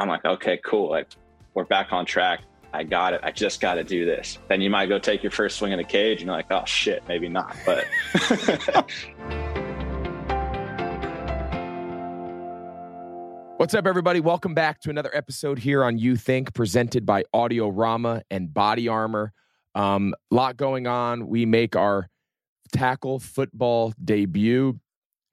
I'm like, okay, cool. Like we're back on track. I got it. I just got to do this. Then you might go take your first swing in a cage and you're like, oh shit, maybe not. But What's up, everybody? Welcome back to another episode here on Youth Inc, presented by Audio Rama and Body Armor. Um, lot going on. We make our tackle football debut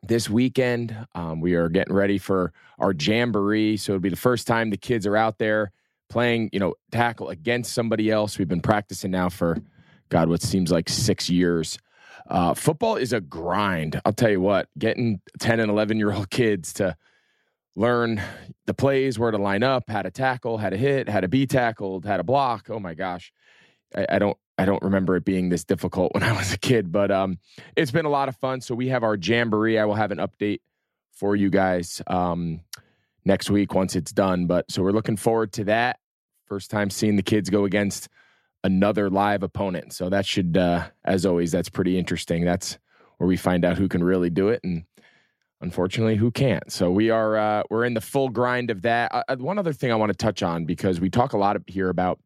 this weekend. Um, we are getting ready for our jamboree, so it'll be the first time the kids are out there playing, you know, tackle against somebody else. We've been practicing now for God, what seems like six years. Uh, football is a grind. I'll tell you what, getting 10 and 11 year old kids to learn the plays, where to line up, how to tackle, how to hit, how to be tackled, how to block. Oh my gosh. I, I don't I don't remember it being this difficult when I was a kid, but um, it's been a lot of fun. So we have our jamboree. I will have an update for you guys um, next week once it's done. But so we're looking forward to that. First time seeing the kids go against another live opponent. So that should, uh, as always, that's pretty interesting. That's where we find out who can really do it and unfortunately who can't so we are uh, we're in the full grind of that uh, uh one other thing i want to touch on because we talk a lot here about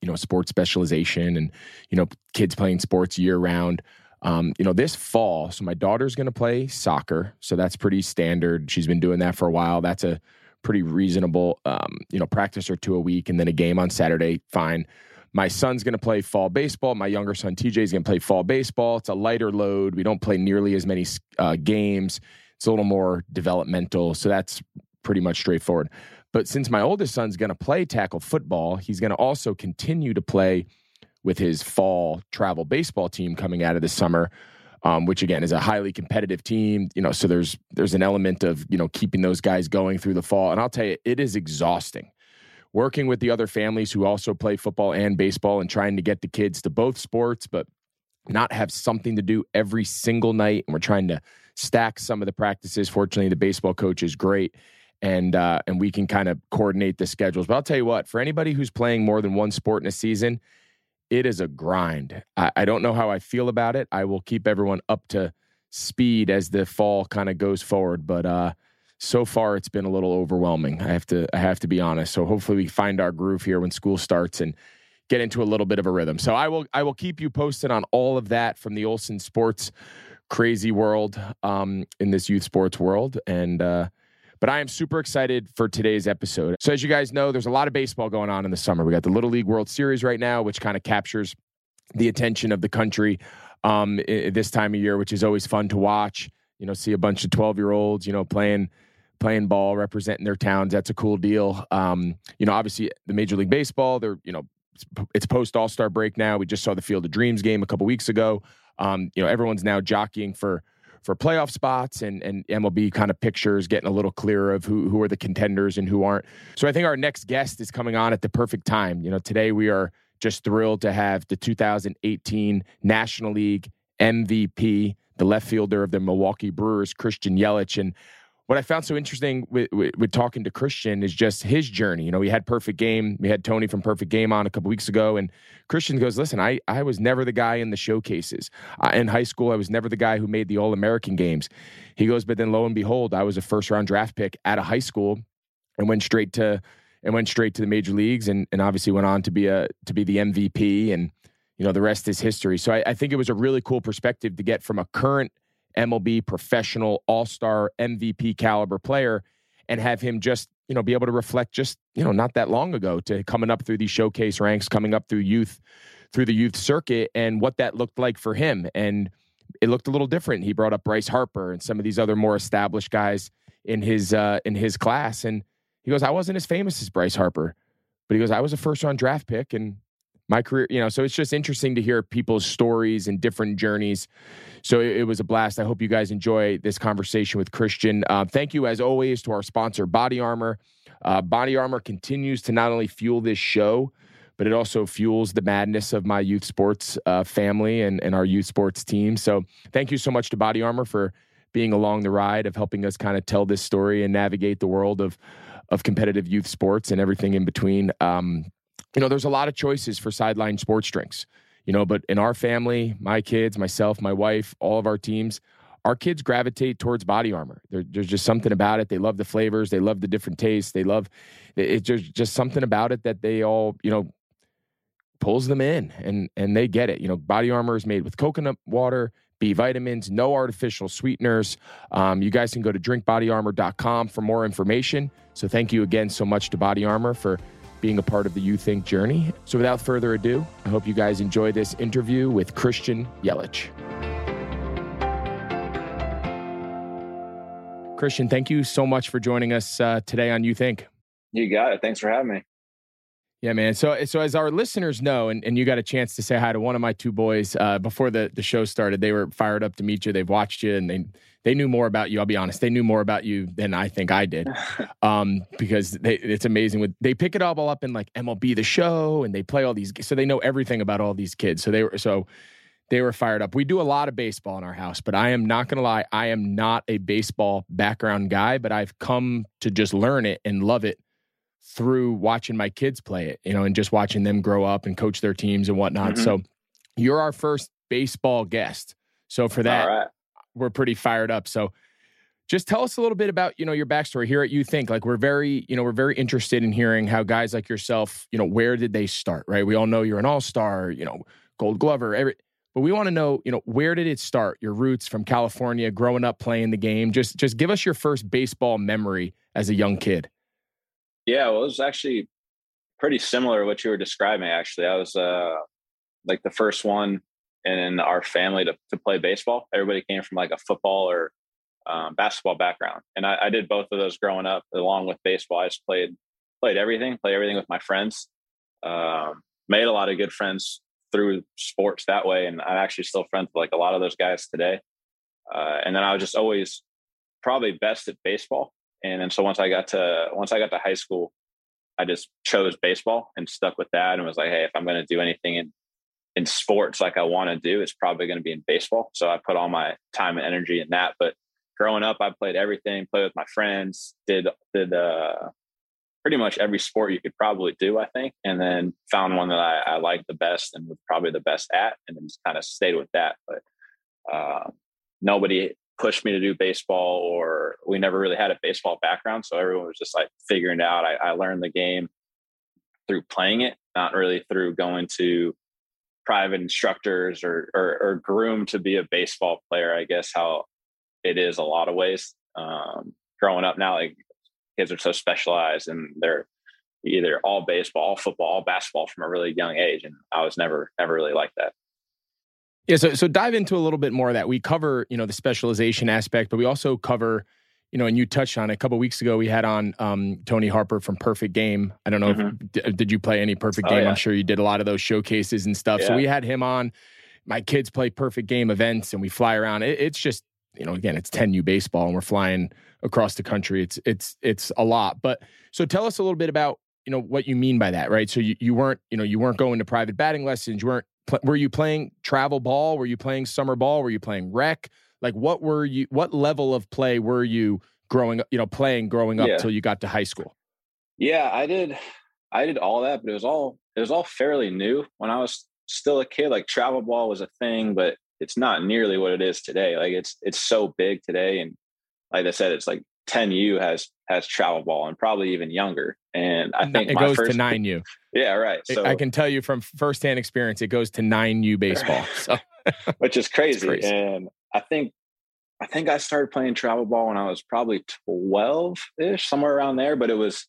you know sports specialization and you know kids playing sports year round. Um, you know this fall so my daughter's going to play soccer so that's pretty standard. She's been doing that for a while. That's a pretty reasonable um, you know practice or two a week and then a game on saturday fine. My son's going to play fall baseball. My younger son tj is going to play fall baseball. It's a lighter load. We don't play nearly as many uh, games. It's a little more developmental. So that's pretty much straightforward. But since my oldest son's going to play tackle football, he's going to also continue to play with his fall travel baseball team coming out of the summer, um, which again is a highly competitive team. You know, so there's there's an element of you know keeping those guys going through the fall. And I'll tell you, it is exhausting working with the other families who also play football and baseball and trying to get the kids to both sports, but not have something to do every single night. And we're trying to stack some of the practices. Fortunately, the baseball coach is great, and uh, and we can kind of coordinate the schedules. But I'll tell you what, for anybody who's playing more than one sport in a season, it is a grind. I, I don't know how I feel about it. I will keep everyone up to speed as the fall kind of goes forward, but. uh so far it's been a little overwhelming. I have to I have to be honest. So hopefully we find our groove here when school starts and get into a little bit of a rhythm. So I will I will keep you posted on all of that from the Olsen Sports crazy world um, in this youth sports world. And, uh, but I am super excited for today's episode. So, as you guys know, there's a lot of baseball going on in the summer. We got the Little League World Series right now, which kind of captures the attention of the country um, this time of year, which is always fun to watch. You know, see a bunch of 12 year olds, you know, playing playing ball, representing their towns. That's a cool deal. Um, you know, obviously the Major League Baseball, they're you know it's post All Star break now. We just saw the Field of Dreams game a couple weeks ago. Um, you know, everyone's now jockeying for for playoff spots and and MLB kind of pictures getting a little clearer of who who are the contenders and who aren't. So I think our next guest is coming on at the perfect time. You know, today we are just thrilled to have the 2018 National League MVP, the left fielder of the Milwaukee Brewers, Christian Yelich, and what I found so interesting with, with, with, talking to Christian is just his journey. You know, we had Perfect Game. We had Tony from Perfect Game on a couple weeks ago, and Christian goes, "Listen, I I was never the guy in the showcases uh, in high school. I was never the guy who made the All American games." He goes, "But then lo and behold, I was a first round draft pick at a high school, and went straight to and went straight to the major leagues, and and obviously went on to be a to be the MVP, and you know the rest is history. So I, I think it was a really cool perspective to get from a current." MLB professional all star MVP caliber player and have him just, you know, be able to reflect just, you know, not that long ago to coming up through these showcase ranks, coming up through youth, through the youth circuit and what that looked like for him. And it looked a little different. He brought up Bryce Harper and some of these other more established guys in his uh, in his class. And he goes, I wasn't as famous as Bryce Harper, but he goes, I was a first round draft pick and my career, you know, so it's just interesting to hear people's stories and different journeys. So it, it was a blast. I hope you guys enjoy this conversation with Christian. Uh, thank you, as always, to our sponsor, Body Armor. Uh, Body Armor continues to not only fuel this show, but it also fuels the madness of my youth sports uh, family and, and our youth sports team. So thank you so much to Body Armor for being along the ride of helping us kind of tell this story and navigate the world of of competitive youth sports and everything in between. Um, you know, there's a lot of choices for sideline sports drinks, you know, but in our family, my kids, myself, my wife, all of our teams our kids gravitate towards body armor. There, there's just something about it. They love the flavors. They love the different tastes. They love it's just just something about it that they all you know pulls them in and and they get it. You know, body armor is made with coconut water, B vitamins, no artificial sweeteners. Um, you guys can go to drinkbodyarmor.com for more information. So thank you again so much to Body Armor for being a part of the Youth Inc journey. So without further ado, I hope you guys enjoy this interview with Christian Yelich. Christian, thank you so much for joining us uh, today on Youth Inc. You got it. Thanks for having me. Yeah, man. So, so as our listeners know, and, and you got a chance to say hi to one of my two boys uh, before the, the show started, they were fired up to meet you. They've watched you, and they they knew more about you. I'll be honest, they knew more about you than I think I did, um, because they, it's amazing. With they pick it all up in like MLB the Show, and they play all these, so they know everything about all these kids. So they were so they were fired up. We do a lot of baseball in our house, but I am not going to lie, I am not a baseball background guy, but I've come to just learn it and love it through watching my kids play it, you know, and just watching them grow up and coach their teams and whatnot. Mm-hmm. So you're our first baseball guest. So for that, right. We're pretty fired up. So just tell us a little bit about, you know, your backstory here at Youth Inc. Like we're very, you know, we're very interested in hearing how guys like yourself, you know, where did they start, right? We all know you're an all-star, you know, gold glover, every but we want to know, you know, where did it start? Your roots from California, growing up playing the game. Just just give us your first baseball memory as a young kid. Yeah, well, it was actually pretty similar to what you were describing. Actually, I was uh, like the first one in our family to, to play baseball. Everybody came from like a football or um, basketball background, and I, I, did both of those growing up along with baseball. I just played played everything, played everything with my friends. Um, made a lot of good friends through sports that way, and I'm actually still friends with like a lot of those guys today. Uh, and then I was just always probably best at baseball and then so once I got to once I got to high school, I just chose baseball and stuck with that and was like, hey, if I'm going to do anything in in sports like I want to do, it's probably going to be in baseball. So I put all my time and energy in that. But growing up, I played everything, played with my friends, did did uh, pretty much every sport you could probably do, I think, and then found one that I, I liked the best and was probably the best at, and then just kind of stayed with that. But uh, nobody pushed me to do baseball or we never really had a baseball background. So everyone was just like figuring it out. I, I learned the game through playing it, not really through going to private instructors or, or, or groomed to be a baseball player, I guess how it is a lot of ways. Um, growing up now, like kids are so specialized and they're either all baseball, all football, all basketball from a really young age. And I was never, never really like that. Yeah, so so dive into a little bit more of that. We cover, you know, the specialization aspect, but we also cover, you know, and you touched on it. a couple weeks ago. We had on um, Tony Harper from Perfect Game. I don't know mm-hmm. if did you play any Perfect oh, Game? Yeah. I'm sure you did a lot of those showcases and stuff. Yeah. So we had him on. My kids play Perfect Game events, and we fly around. It, it's just, you know, again, it's 10U baseball, and we're flying across the country. It's it's it's a lot. But so tell us a little bit about you know what you mean by that, right? So you, you weren't you know you weren't going to private batting lessons. You weren't were you playing travel ball? Were you playing summer ball? Were you playing rec? Like what were you? What level of play were you growing up? You know, playing growing up yeah. till you got to high school. Yeah, I did. I did all that, but it was all it was all fairly new when I was still a kid. Like travel ball was a thing, but it's not nearly what it is today. Like it's it's so big today, and like I said, it's like 10U has has travel ball and probably even younger. And I think it goes first, to 9U. Yeah, right. So I can tell you from firsthand experience, it goes to 9U baseball. So which is crazy. crazy. And I think I think I started playing travel ball when I was probably 12 ish, somewhere around there, but it was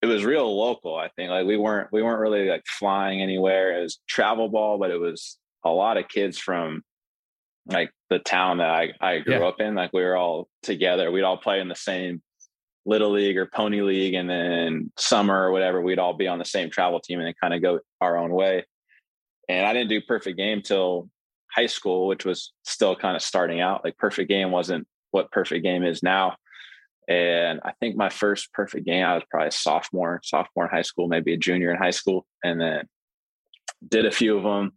it was real local, I think. Like we weren't we weren't really like flying anywhere. It was travel ball, but it was a lot of kids from like the town that I, I grew yeah. up in. Like we were all together. We'd all play in the same little league or pony league, and then summer or whatever, we'd all be on the same travel team and then kind of go our own way. And I didn't do perfect game till high school, which was still kind of starting out. Like perfect game wasn't what perfect game is now. And I think my first perfect game, I was probably a sophomore, sophomore in high school, maybe a junior in high school, and then did a few of them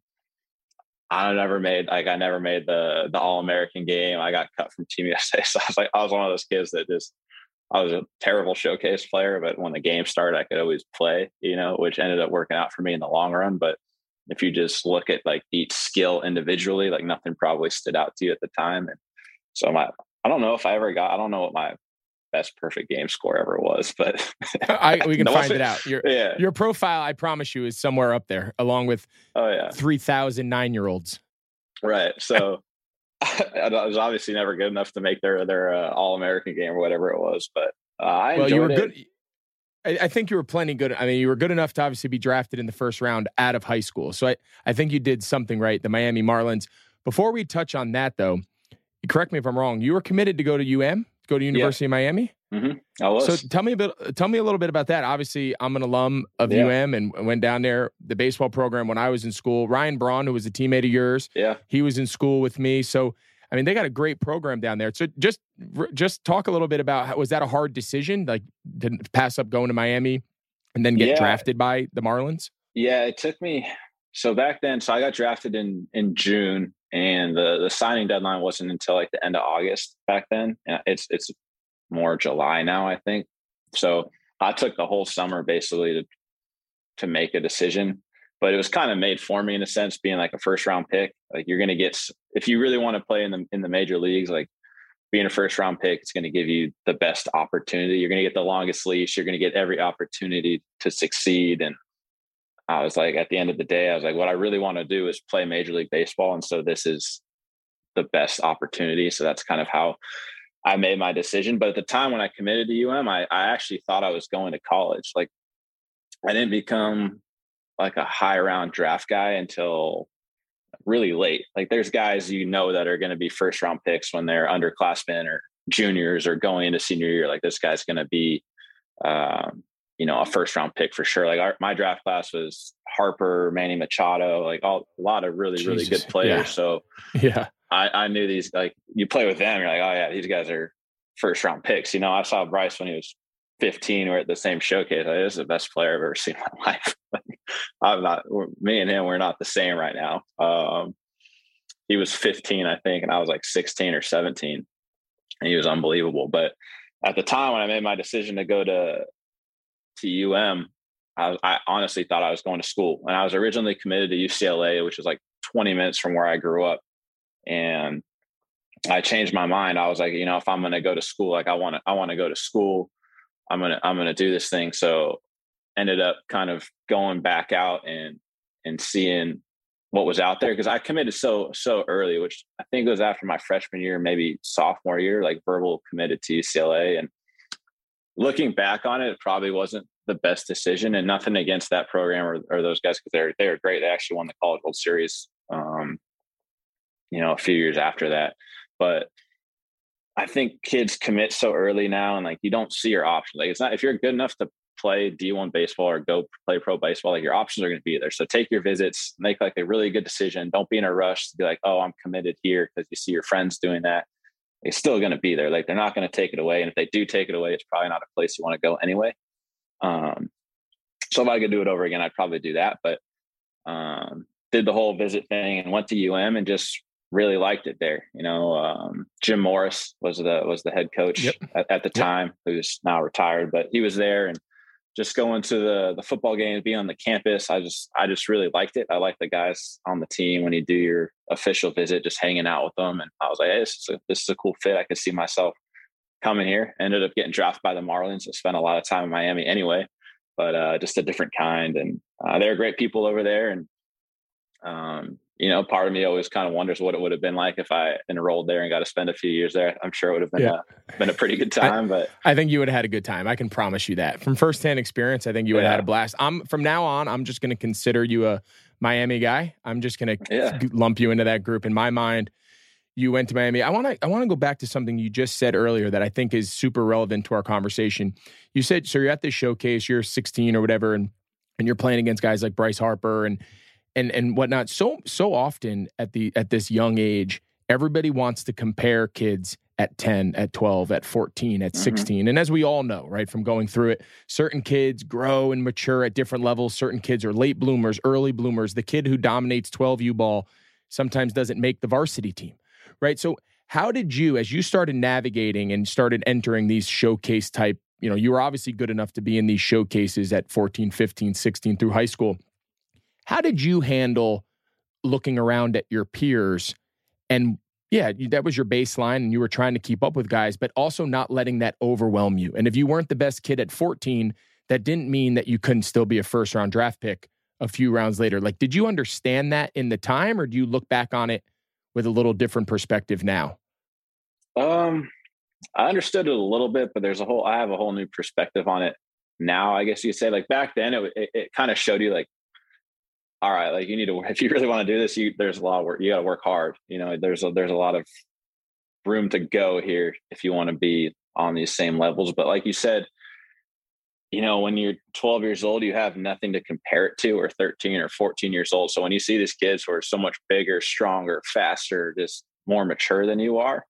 I never made like I never made the the All American game. I got cut from Team USA, so I was like I was one of those kids that just I was a terrible showcase player, but when the game started, I could always play. You know, which ended up working out for me in the long run. But if you just look at like each skill individually, like nothing probably stood out to you at the time. And So my I don't know if I ever got I don't know what my best perfect game score ever was, but I, we can find it out. Your yeah. your profile, I promise you, is somewhere up there, along with oh yeah three thousand nine year olds. Right. So I was obviously never good enough to make their their uh, All American game or whatever it was, but uh, I well, you were it. good. I, I think you were plenty good. I mean, you were good enough to obviously be drafted in the first round out of high school. So I, I think you did something right. The Miami Marlins. Before we touch on that, though, correct me if I'm wrong. You were committed to go to UM, go to University yeah. of Miami. Mm-hmm. I was. So tell me a bit. Tell me a little bit about that. Obviously, I'm an alum of yeah. UM and went down there the baseball program when I was in school. Ryan Braun, who was a teammate of yours, yeah, he was in school with me. So I mean, they got a great program down there. So just just talk a little bit about how, was that a hard decision, like to pass up going to Miami and then get yeah. drafted by the Marlins? Yeah, it took me. So back then, so I got drafted in in June, and the the signing deadline wasn't until like the end of August back then. And it's it's more July now, I think. So I took the whole summer basically to to make a decision, but it was kind of made for me in a sense, being like a first round pick. Like you're going to get if you really want to play in the in the major leagues, like being a first round pick, it's going to give you the best opportunity. You're going to get the longest leash. You're going to get every opportunity to succeed. And I was like, at the end of the day, I was like, what I really want to do is play Major League Baseball, and so this is the best opportunity. So that's kind of how I made my decision. But at the time when I committed to UM, I, I actually thought I was going to college. Like I didn't become like a high round draft guy until really late. Like there's guys you know that are going to be first round picks when they're underclassmen or juniors or going into senior year. Like this guy's going to be, um, you know, a first round pick for sure. Like our, my draft class was Harper, Manny Machado, like all a lot of really, Jesus. really good players. Yeah. So yeah, I, I knew these like you play with them, you're like, oh yeah, these guys are first round picks. You know, I saw Bryce when he was 15. We're at the same showcase. Like, this is the best player I've ever seen in my life. I'm not. Me and him, we're not the same right now. Um, he was 15, I think, and I was like 16 or 17, and he was unbelievable. But at the time when I made my decision to go to to UM, I, I honestly thought I was going to school, and I was originally committed to UCLA, which was like 20 minutes from where I grew up and I changed my mind. I was like, you know, if I'm going to go to school, like I want to, I want to go to school. I'm to, I'm going to do this thing. So ended up kind of going back out and, and seeing what was out there. Cause I committed so, so early, which I think was after my freshman year, maybe sophomore year, like verbal committed to UCLA. And looking back on it, it probably wasn't the best decision and nothing against that program or, or those guys. Cause they're, they're great. They actually won the college world series. Um, you know, a few years after that. But I think kids commit so early now and like you don't see your options. Like it's not if you're good enough to play D1 baseball or go play pro baseball, like your options are going to be there. So take your visits, make like a really good decision. Don't be in a rush to be like, oh, I'm committed here because you see your friends doing that. It's still going to be there. Like they're not going to take it away. And if they do take it away, it's probably not a place you want to go anyway. Um, so if I could do it over again, I'd probably do that. But um, did the whole visit thing and went to UM and just really liked it there. You know, um, Jim Morris was the was the head coach yep. at, at, the yep. time, who's now retired, but he was there and just going to the the football games, being on the campus. I just I just really liked it. I like the guys on the team when you do your official visit, just hanging out with them. And I was like, hey, this is a, this is a cool fit. I could see myself coming here. Ended up getting drafted by the Marlins. I spent a lot of time in Miami anyway, but uh, just a different kind. And uh, they're great people over there. And um, you know, part of me always kind of wonders what it would have been like if I enrolled there and got to spend a few years there. I'm sure it would have been yeah. a been a pretty good time. I, but I think you would have had a good time. I can promise you that from firsthand experience. I think you would yeah. have had a blast. I'm from now on. I'm just going to consider you a Miami guy. I'm just going to yeah. lump you into that group. In my mind, you went to Miami. I want to I want to go back to something you just said earlier that I think is super relevant to our conversation. You said so you're at this showcase. You're 16 or whatever, and and you're playing against guys like Bryce Harper and and and whatnot. So so often at the at this young age, everybody wants to compare kids at 10, at 12, at 14, at mm-hmm. 16. And as we all know, right, from going through it, certain kids grow and mature at different levels. Certain kids are late bloomers, early bloomers. The kid who dominates 12U ball sometimes doesn't make the varsity team, right? So, how did you, as you started navigating and started entering these showcase type, you know, you were obviously good enough to be in these showcases at 14, 15, 16 through high school. How did you handle looking around at your peers and Yeah, that was your baseline and you were trying to keep up with guys, but also not letting that overwhelm you. And if you weren't the best kid at 14, that didn't mean that you couldn't still be a first round draft pick a few rounds later. Like, did you understand that in the time or do you look back on it with a little different perspective now? Um, I understood it a little bit, but there's a whole, I have a whole new perspective on it now. I guess you say like back then it, it, it kind of showed you like, all right, like you need to, if you really want to do this, you, there's a lot of work, you got to work hard. You know, there's a, there's a lot of room to go here if you want to be on these same levels. But like you said, you know, when you're 12 years old, you have nothing to compare it to, or 13 or 14 years old. So when you see these kids who are so much bigger, stronger, faster, just more mature than you are,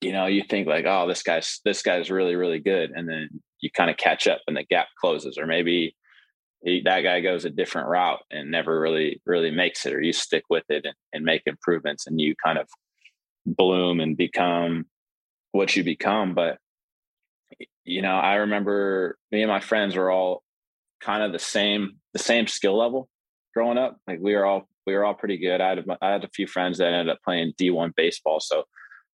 you know, you think like, oh, this guy's this guy's really, really good, and then you kind of catch up and the gap closes, or maybe he, that guy goes a different route and never really, really makes it, or you stick with it and, and make improvements, and you kind of bloom and become what you become. But you know, I remember me and my friends were all kind of the same, the same skill level growing up. Like we were all, we were all pretty good. I had, a, I had a few friends that ended up playing D1 baseball. So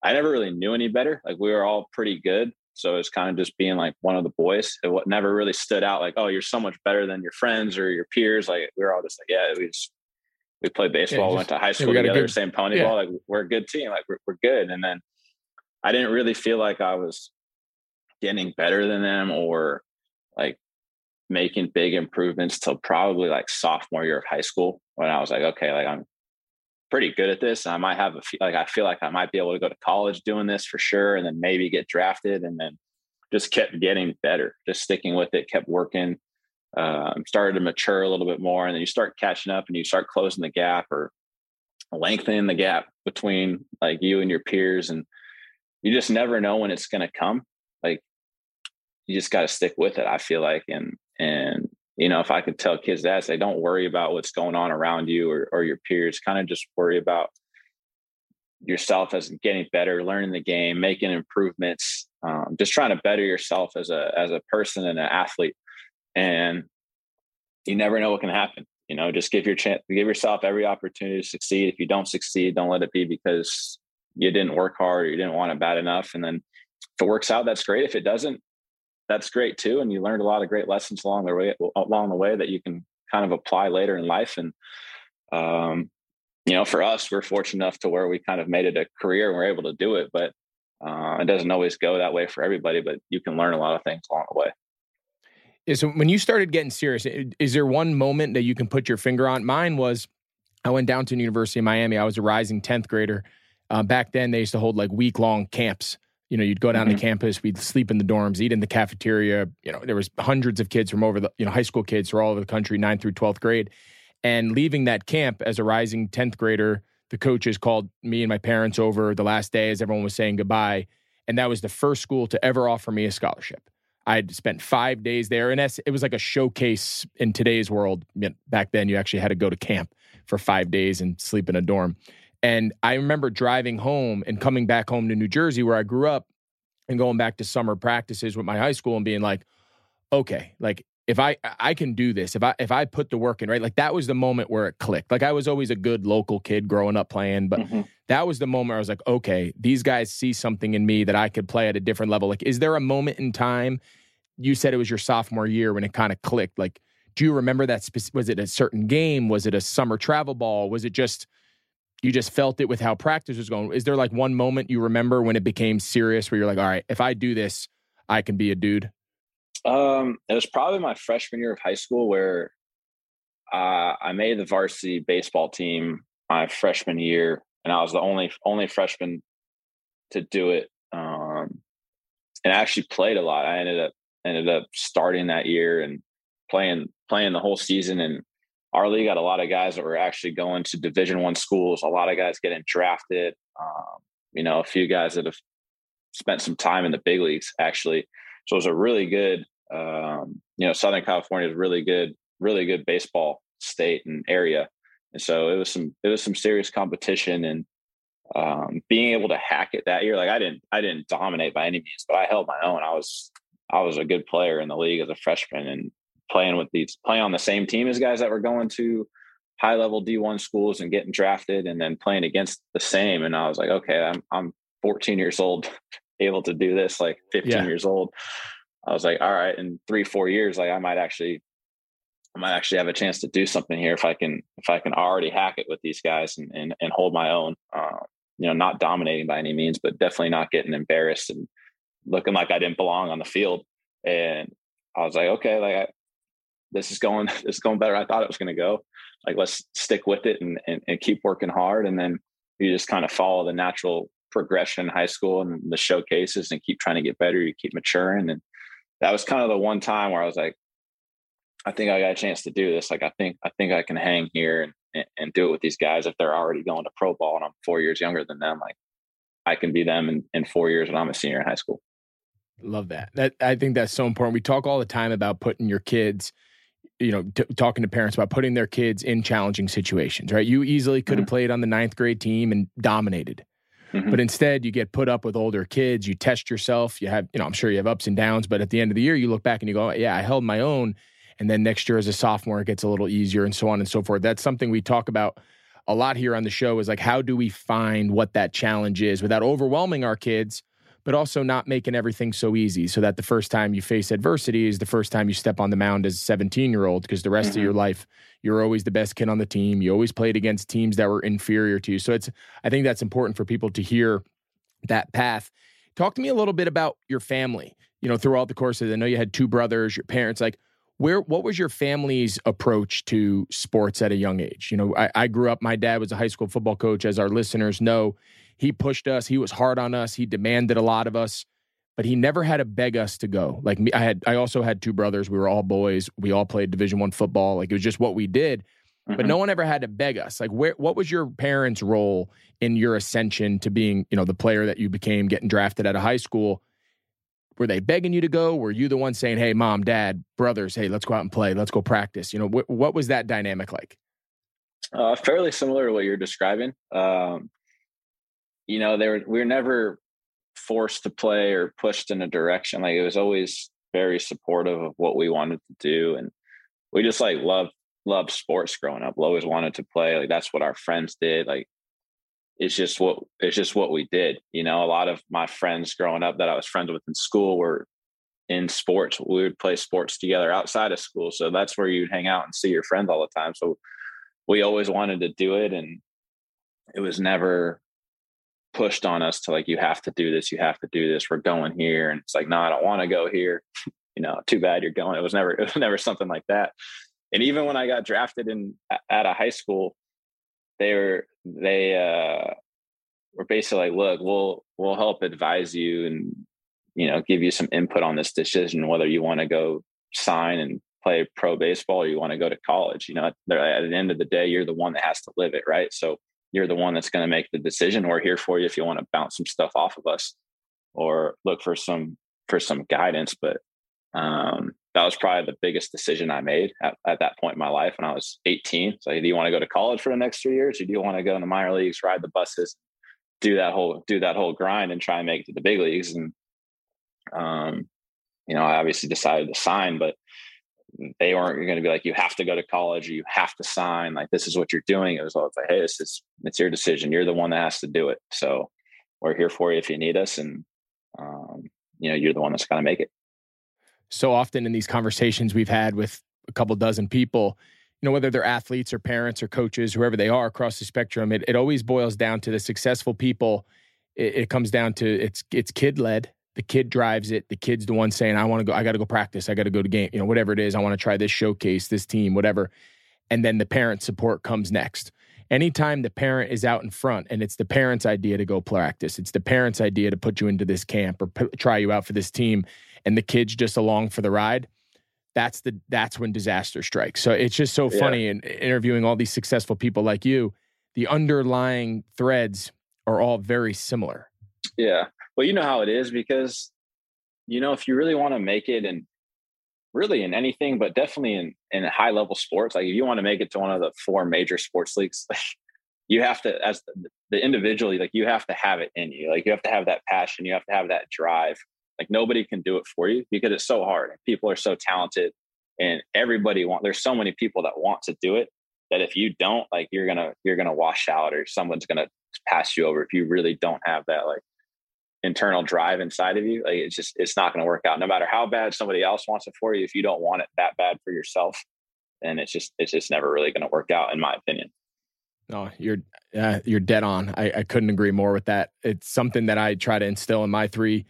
I never really knew any better. Like we were all pretty good. So it's kind of just being like one of the boys. It never really stood out like, oh, you're so much better than your friends or your peers. Like we were all just like, yeah, we just, we played baseball, yeah, just, went to high school yeah, together, good, same pony yeah. ball. Like we're a good team. Like we're, we're good. And then I didn't really feel like I was getting better than them or like making big improvements till probably like sophomore year of high school when I was like, okay, like I'm pretty good at this. I might have a few, like I feel like I might be able to go to college doing this for sure, and then maybe get drafted, and then just kept getting better, just sticking with it, kept working. Um, started to mature a little bit more, and then you start catching up, and you start closing the gap or lengthening the gap between like you and your peers, and you just never know when it's going to come. Like you just got to stick with it. I feel like, and and you know, if I could tell kids that, say, don't worry about what's going on around you or or your peers. Kind of just worry about yourself as getting better, learning the game, making improvements, um, just trying to better yourself as a as a person and an athlete. And you never know what can happen. You know, just give your chance, give yourself every opportunity to succeed. If you don't succeed, don't let it be because you didn't work hard or you didn't want it bad enough. And then if it works out, that's great. If it doesn't, that's great too. And you learned a lot of great lessons along the way, along the way that you can kind of apply later in life. And, um, you know, for us, we're fortunate enough to where we kind of made it a career and we're able to do it, but uh, it doesn't always go that way for everybody, but you can learn a lot of things along the way. So when you started getting serious, is there one moment that you can put your finger on? Mine was I went down to University of Miami. I was a rising 10th grader. Uh, back then, they used to hold like week long camps you know, you'd go down mm-hmm. to campus, we'd sleep in the dorms, eat in the cafeteria. You know, there was hundreds of kids from over the, you know, high school kids from all over the country, ninth through 12th grade. And leaving that camp as a rising 10th grader, the coaches called me and my parents over the last day as everyone was saying goodbye. And that was the first school to ever offer me a scholarship. I'd spent five days there, and it was like a showcase in today's world. Back then, you actually had to go to camp for five days and sleep in a dorm. And I remember driving home and coming back home to New Jersey, where I grew up, and going back to summer practices with my high school and being like, okay, like if I I can do this, if I if I put the work in, right? Like that was the moment where it clicked. Like I was always a good local kid growing up playing, but mm-hmm. that was the moment I was like, okay, these guys see something in me that I could play at a different level. Like, is there a moment in time? You said it was your sophomore year when it kind of clicked. Like, do you remember that? Spe- was it a certain game? Was it a summer travel ball? Was it just you just felt it with how practice was going. Is there like one moment you remember when it became serious where you're like, all right, if I do this, I can be a dude? Um, it was probably my freshman year of high school where uh, I made the varsity baseball team my freshman year, and I was the only only freshman to do it. Um, and I actually played a lot. I ended up ended up starting that year and playing playing the whole season and our league had a lot of guys that were actually going to division one schools. A lot of guys getting drafted um, you know a few guys that have spent some time in the big leagues actually. So it was a really good um, you know southern california is really good really good baseball state and area. And so it was some it was some serious competition and um, being able to hack it that year like i didn't i didn't dominate by any means but i held my own. I was i was a good player in the league as a freshman and playing with these playing on the same team as guys that were going to high level D1 schools and getting drafted and then playing against the same. And I was like, okay, I'm, I'm 14 years old, able to do this, like 15 yeah. years old. I was like, all right, in three, four years, like I might actually, I might actually have a chance to do something here if I can, if I can already hack it with these guys and, and, and hold my own, uh, you know, not dominating by any means, but definitely not getting embarrassed and looking like I didn't belong on the field. And I was like, okay, like I, this is going, this is going better. I thought it was going to go. Like, let's stick with it and, and, and keep working hard. And then you just kind of follow the natural progression in high school and the showcases and keep trying to get better. You keep maturing. And that was kind of the one time where I was like, I think I got a chance to do this. Like, I think, I think I can hang here and, and, do it with these guys if they're already going to pro ball and I'm four years younger than them. Like, I can be them in, in four years when I'm a senior in high school. Love that. That I think that's so important. We talk all the time about putting your kids, you know, t- talking to parents about putting their kids in challenging situations. Right? You easily could have mm-hmm. played on the ninth grade team and dominated, mm-hmm. but instead you get put up with older kids. You test yourself. You have, you know, I'm sure you have ups and downs, but at the end of the year, you look back and you go, "Yeah, I held my own." And then next year, as a sophomore, it gets a little easier, and so on and so forth. That's something we talk about a lot here on the show. Is like, how do we find what that challenge is without overwhelming our kids? But also not making everything so easy so that the first time you face adversity is the first time you step on the mound as a 17 year old because the rest mm-hmm. of your mm-hmm. life you're always the best kid on the team you always played against teams that were inferior to you so it's i think that's important for people to hear that path talk to me a little bit about your family you know throughout the course of i know you had two brothers your parents like where what was your family's approach to sports at a young age you know I, I grew up my dad was a high school football coach as our listeners know he pushed us. He was hard on us. He demanded a lot of us, but he never had to beg us to go. Like me, I had, I also had two brothers. We were all boys. We all played Division One football. Like it was just what we did. Mm-hmm. But no one ever had to beg us. Like, where, what was your parents' role in your ascension to being, you know, the player that you became, getting drafted out of high school? Were they begging you to go? Were you the one saying, "Hey, mom, dad, brothers, hey, let's go out and play. Let's go practice"? You know, wh- what was that dynamic like? Uh, fairly similar to what you're describing. Um, you know, they were we were never forced to play or pushed in a direction. Like it was always very supportive of what we wanted to do, and we just like love loved sports growing up. Always wanted to play. Like that's what our friends did. Like it's just what it's just what we did. You know, a lot of my friends growing up that I was friends with in school were in sports. We would play sports together outside of school. So that's where you'd hang out and see your friends all the time. So we always wanted to do it and it was never pushed on us to like you have to do this you have to do this we're going here and it's like no i don't want to go here you know too bad you're going. It was never it was never something like that. And even when i got drafted in at a high school they were they uh were basically like look we'll we'll help advise you and you know give you some input on this decision whether you want to go sign and play pro baseball or you want to go to college you know at the end of the day you're the one that has to live it right? So you're the one that's going to make the decision. We're here for you if you want to bounce some stuff off of us or look for some for some guidance. But um, that was probably the biggest decision I made at, at, that point in my life when I was 18. So, do you want to go to college for the next three years, or do you want to go in the minor leagues, ride the buses, do that whole do that whole grind, and try and make it to the big leagues? And um, you know, I obviously decided to sign, but they aren't going to be like you have to go to college or you have to sign like this is what you're doing. It was all like hey this is it's your decision. You're the one that has to do it. So we're here for you if you need us and um, you know you're the one that's going to make it. So often in these conversations we've had with a couple dozen people you know whether they're athletes or parents or coaches whoever they are across the spectrum it, it always boils down to the successful people. It, it comes down to it's it's kid led the kid drives it. The kid's the one saying, I want to go, I got to go practice. I got to go to game, you know, whatever it is. I want to try this showcase, this team, whatever. And then the parent support comes next. Anytime the parent is out in front and it's the parent's idea to go practice, it's the parent's idea to put you into this camp or p- try you out for this team, and the kid's just along for the ride, that's the that's when disaster strikes. So it's just so yeah. funny in interviewing all these successful people like you, the underlying threads are all very similar. Yeah. Well, you know how it is because, you know, if you really want to make it and really in anything, but definitely in, in high level sports, like if you want to make it to one of the four major sports leagues, like you have to, as the, the individually, like you have to have it in you. Like you have to have that passion. You have to have that drive. Like nobody can do it for you because it's so hard. And people are so talented and everybody want, there's so many people that want to do it that if you don't, like you're gonna you're gonna wash out or someone's gonna pass you over if you really don't have that like internal drive inside of you. Like it's just it's not gonna work out. No matter how bad somebody else wants it for you, if you don't want it that bad for yourself, then it's just it's just never really gonna work out, in my opinion. No, you're uh, you're dead on. I, I couldn't agree more with that. It's something that I try to instill in my three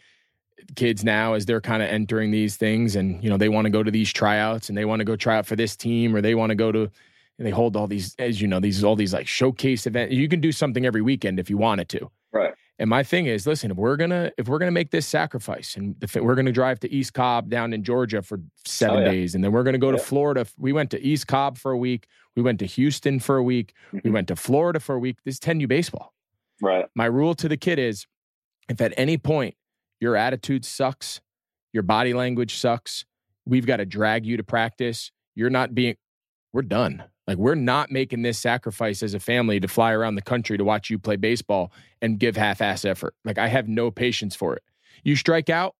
kids now as they're kind of entering these things and you know they want to go to these tryouts and they want to go try out for this team or they want to go to they hold all these as you know these all these like showcase events you can do something every weekend if you wanted to right and my thing is listen if we're gonna if we're gonna make this sacrifice and we're gonna drive to east cobb down in georgia for seven oh, yeah. days and then we're gonna go yeah. to florida we went to east cobb for a week we went to houston for a week mm-hmm. we went to florida for a week this is 10u baseball right my rule to the kid is if at any point your attitude sucks, your body language sucks. We've got to drag you to practice. You're not being, we're done. Like, we're not making this sacrifice as a family to fly around the country to watch you play baseball and give half ass effort. Like, I have no patience for it. You strike out,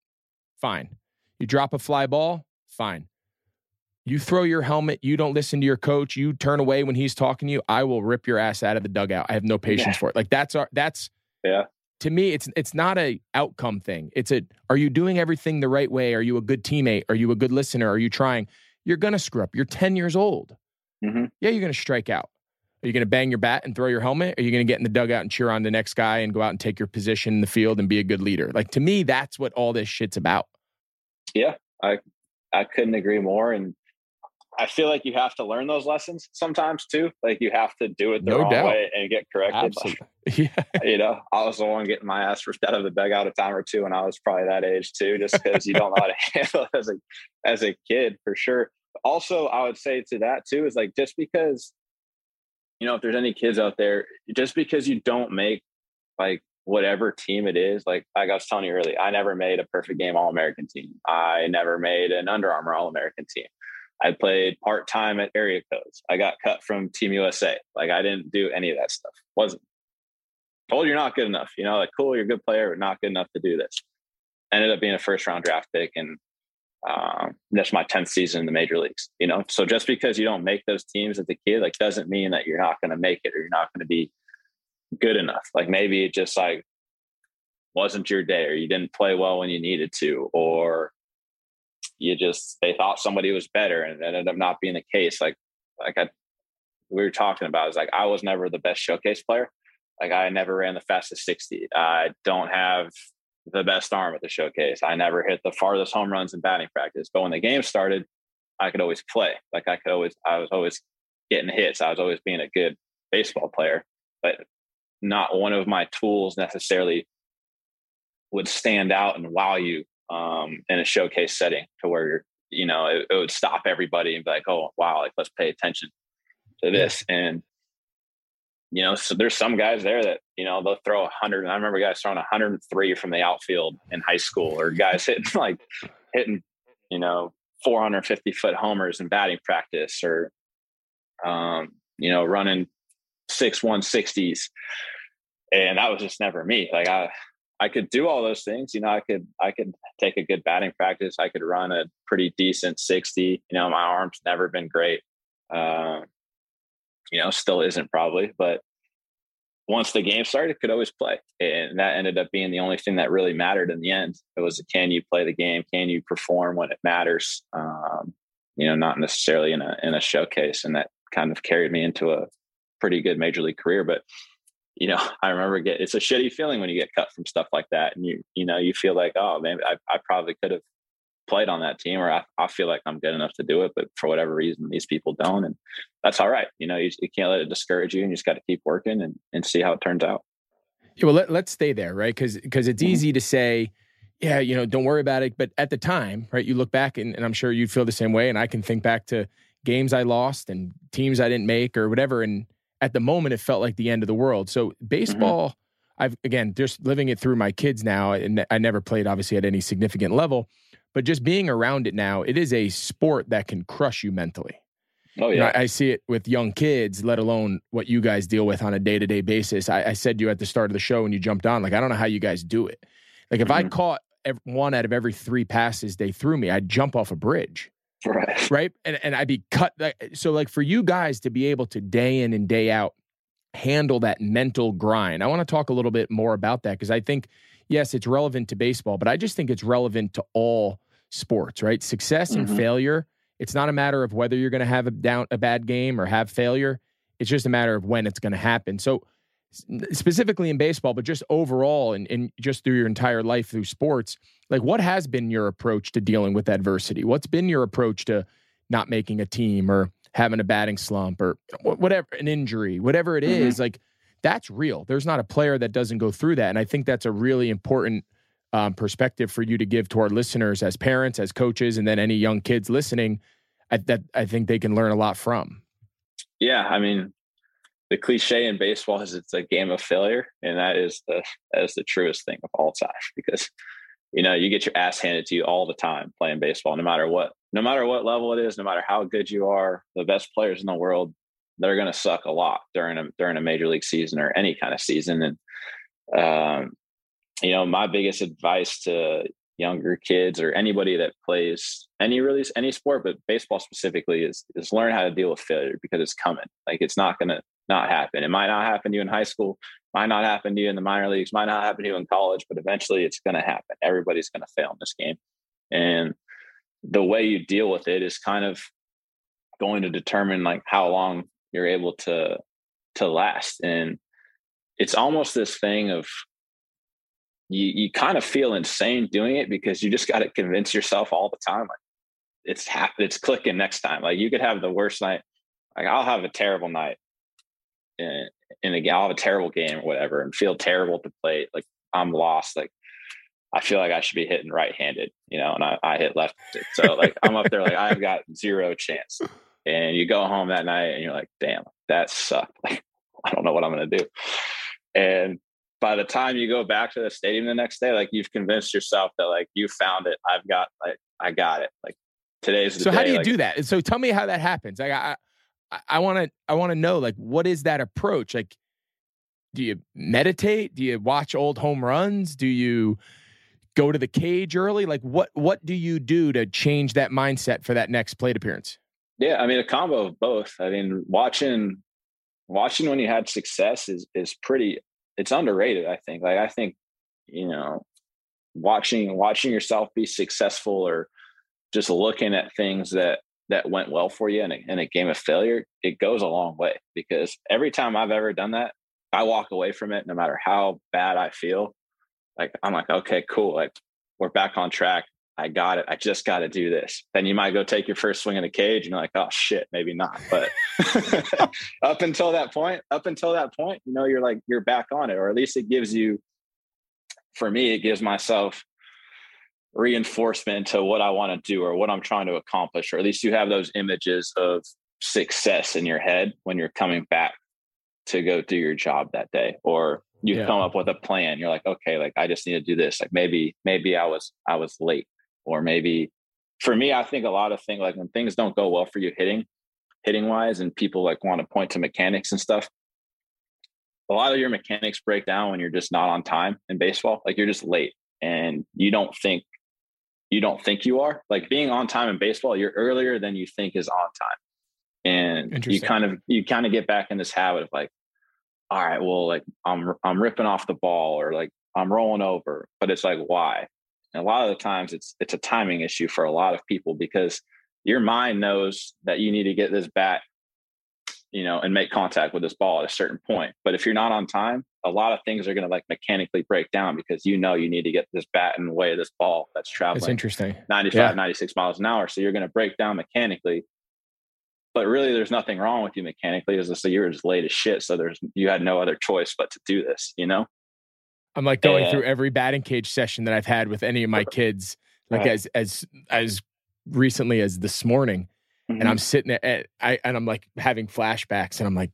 fine. You drop a fly ball, fine. You throw your helmet, you don't listen to your coach, you turn away when he's talking to you, I will rip your ass out of the dugout. I have no patience yeah. for it. Like, that's our, that's, yeah to me it's it's not a outcome thing it's a are you doing everything the right way are you a good teammate are you a good listener are you trying you're gonna screw up you're 10 years old mm-hmm. yeah you're gonna strike out are you gonna bang your bat and throw your helmet are you gonna get in the dugout and cheer on the next guy and go out and take your position in the field and be a good leader like to me that's what all this shit's about yeah i i couldn't agree more and I feel like you have to learn those lessons sometimes too. Like you have to do it the no wrong doubt. way and get corrected. Absolutely. yeah. You know, I was the one getting my ass ripped out of the dugout a time or two, and I was probably that age too, just because you don't know how to handle it as a as a kid for sure. Also, I would say to that too is like just because, you know, if there's any kids out there, just because you don't make like whatever team it is, like like I was telling you earlier, I never made a perfect game All American team. I never made an Under Armour All American team. I played part time at area codes. I got cut from Team USA. Like I didn't do any of that stuff. Wasn't told you're not good enough. You know, like cool, you're a good player, but not good enough to do this. Ended up being a first round draft pick, and um, that's my tenth season in the major leagues. You know, so just because you don't make those teams as a kid, like doesn't mean that you're not going to make it or you're not going to be good enough. Like maybe it just like wasn't your day, or you didn't play well when you needed to, or you just they thought somebody was better and it ended up not being the case. Like like I we were talking about is like I was never the best showcase player. Like I never ran the fastest 60. I don't have the best arm at the showcase. I never hit the farthest home runs in batting practice. But when the game started, I could always play. Like I could always I was always getting hits. I was always being a good baseball player. But not one of my tools necessarily would stand out and wow you um, in a showcase setting to where you're, you know, it, it, would stop everybody and be like, oh, wow, like let's pay attention to this. And, you know, so there's some guys there that, you know, they'll throw a hundred. I remember guys throwing 103 from the outfield in high school or guys hitting like hitting, you know, 450 foot homers in batting practice or, um, you know, running six 160s. And that was just never me. Like I, I could do all those things. You know, I could I could take a good batting practice. I could run a pretty decent sixty. You know, my arm's never been great. Uh, you know, still isn't probably, but once the game started, could always play, and that ended up being the only thing that really mattered in the end. It was can you play the game? Can you perform when it matters? Um, you know, not necessarily in a in a showcase, and that kind of carried me into a pretty good major league career. But you know, I remember get it's a shitty feeling when you get cut from stuff like that, and you you know you feel like oh man, I I probably could have played on that team, or I, I feel like I'm good enough to do it, but for whatever reason these people don't, and that's all right. You know, you, you can't let it discourage you, and you just got to keep working and and see how it turns out. Yeah, well, let, let's stay there, right? Because because it's mm-hmm. easy to say. Yeah, you know, don't worry about it. But at the time, right, you look back and, and I'm sure you feel the same way. And I can think back to games I lost and teams I didn't make or whatever. And at the moment it felt like the end of the world. So mm-hmm. baseball, mm-hmm. I've again just living it through my kids now, and I never played obviously at any significant level, but just being around it now, it is a sport that can crush you mentally. Oh yeah, know, I, see it with young kids, let alone what you guys deal with on a day to day basis. I, I, said to you at the start of the show when you jumped on, like I don't know how you guys do it. Like if mm-hmm. I caught one out of every three passes they threw me, I'd jump off a bridge. right? Right, and and I'd be cut. So like for you guys to be able to day in and day out handle that mental grind, I want to talk a little bit more about that because I think yes, it's relevant to baseball, but I just think it's relevant to all sports. Right, success mm-hmm. and failure. It's not a matter of whether you're going to have a down a bad game or have failure. It's just a matter of when it's going to happen. So specifically in baseball, but just overall and, and just through your entire life through sports, like what has been your approach to dealing with adversity? What's been your approach to not making a team or having a batting slump or whatever, an injury, whatever it mm-hmm. is, like that's real. There's not a player that doesn't go through that. And I think that's a really important um, perspective for you to give to our listeners as parents, as coaches, and then any young kids listening I, that I think they can learn a lot from. Yeah. I mean, the cliche in baseball is it's a game of failure, and that is the that is the truest thing of all time because you know you get your ass handed to you all the time playing baseball, no matter what, no matter what level it is, no matter how good you are, the best players in the world they're going to suck a lot during a during a major league season or any kind of season, and um, you know my biggest advice to younger kids or anybody that plays any really any sport but baseball specifically is is learn how to deal with failure because it's coming like it's not to not happen. It might not happen to you in high school, might not happen to you in the minor leagues, might not happen to you in college, but eventually it's to happen. Everybody's to fail in this game. And the way you deal with it is kind of going to determine like how long you're able to to last. And it's almost this thing of you you kind of feel insane doing it because you just got to convince yourself all the time like it's hap- it's clicking next time. Like you could have the worst night. Like I'll have a terrible night in, in a I'll have a terrible game or whatever and feel terrible to play. Like I'm lost. Like I feel like I should be hitting right handed, you know, and I, I hit left. So like I'm up there like I've got zero chance. And you go home that night and you're like, damn, that sucked. Like I don't know what I'm gonna do. And by the time you go back to the stadium the next day, like you've convinced yourself that like you found it. I've got like I got it. Like today's so day. how do you like, do that? So tell me how that happens. Like I I want to I want to know like what is that approach? Like do you meditate? Do you watch old home runs? Do you go to the cage early? Like what what do you do to change that mindset for that next plate appearance? Yeah, I mean a combo of both. I mean watching watching when you had success is is pretty it's underrated, I think. Like I think, you know, watching watching yourself be successful or just looking at things that that went well for you in a, in a game of failure, it goes a long way because every time I've ever done that, I walk away from it no matter how bad I feel. Like I'm like, okay, cool. Like we're back on track. I got it. I just got to do this. Then you might go take your first swing in a cage and you're like, oh shit, maybe not. But up until that point, up until that point, you know, you're like, you're back on it, or at least it gives you, for me, it gives myself reinforcement to what I want to do or what I'm trying to accomplish, or at least you have those images of success in your head when you're coming back to go do your job that day or you yeah. come up with a plan you're like okay like i just need to do this like maybe maybe i was i was late or maybe for me i think a lot of things like when things don't go well for you hitting hitting wise and people like want to point to mechanics and stuff a lot of your mechanics break down when you're just not on time in baseball like you're just late and you don't think you don't think you are. Like being on time in baseball, you're earlier than you think is on time. And you kind of you kind of get back in this habit of like, all right, well, like I'm I'm ripping off the ball or like I'm rolling over, but it's like why? And a lot of the times it's it's a timing issue for a lot of people because your mind knows that you need to get this bat you know, and make contact with this ball at a certain point. But if you're not on time, a lot of things are going to like mechanically break down because you know you need to get this bat in the way of this ball that's traveling. Interesting. 95, yeah. 96 miles an hour. So you're going to break down mechanically. But really, there's nothing wrong with you mechanically. As I say, you're just late as shit. So there's you had no other choice but to do this. You know. I'm like going and, through every batting cage session that I've had with any of my kids, like right. as as as recently as this morning Mm-hmm. And I'm sitting at, I, and I'm like having flashbacks and I'm like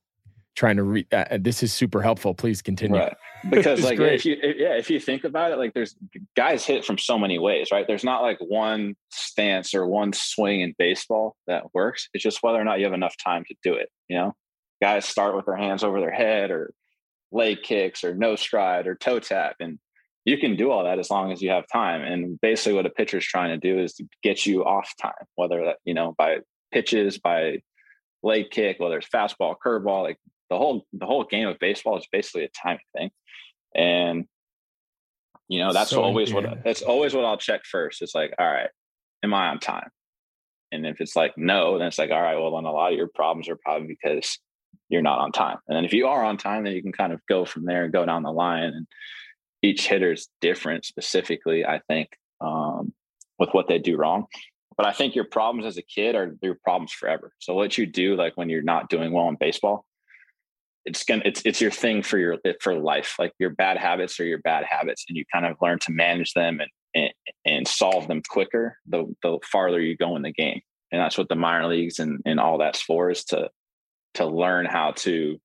trying to read, uh, this is super helpful. Please continue. Right. Because like, great. if you, if, yeah, if you think about it, like there's guys hit from so many ways, right? There's not like one stance or one swing in baseball that works. It's just whether or not you have enough time to do it. You know, guys start with their hands over their head or leg kicks or no stride or toe tap. And you can do all that as long as you have time. And basically, what a pitcher's trying to do is to get you off time, whether that you know by pitches, by leg kick, whether it's fastball, curveball, like the whole the whole game of baseball is basically a timing thing. And you know, that's so, always yeah. what that's always what I'll check first. It's like, all right, am I on time? And if it's like no, then it's like, all right, well, then a lot of your problems are probably because you're not on time. And then if you are on time, then you can kind of go from there and go down the line. And each hitter is different specifically, I think, um, with what they do wrong. But I think your problems as a kid are your problems forever. So what you do, like when you're not doing well in baseball, it's gonna it's it's your thing for your for life. Like your bad habits are your bad habits, and you kind of learn to manage them and and, and solve them quicker the the farther you go in the game. And that's what the minor leagues and and all that's for is to to learn how to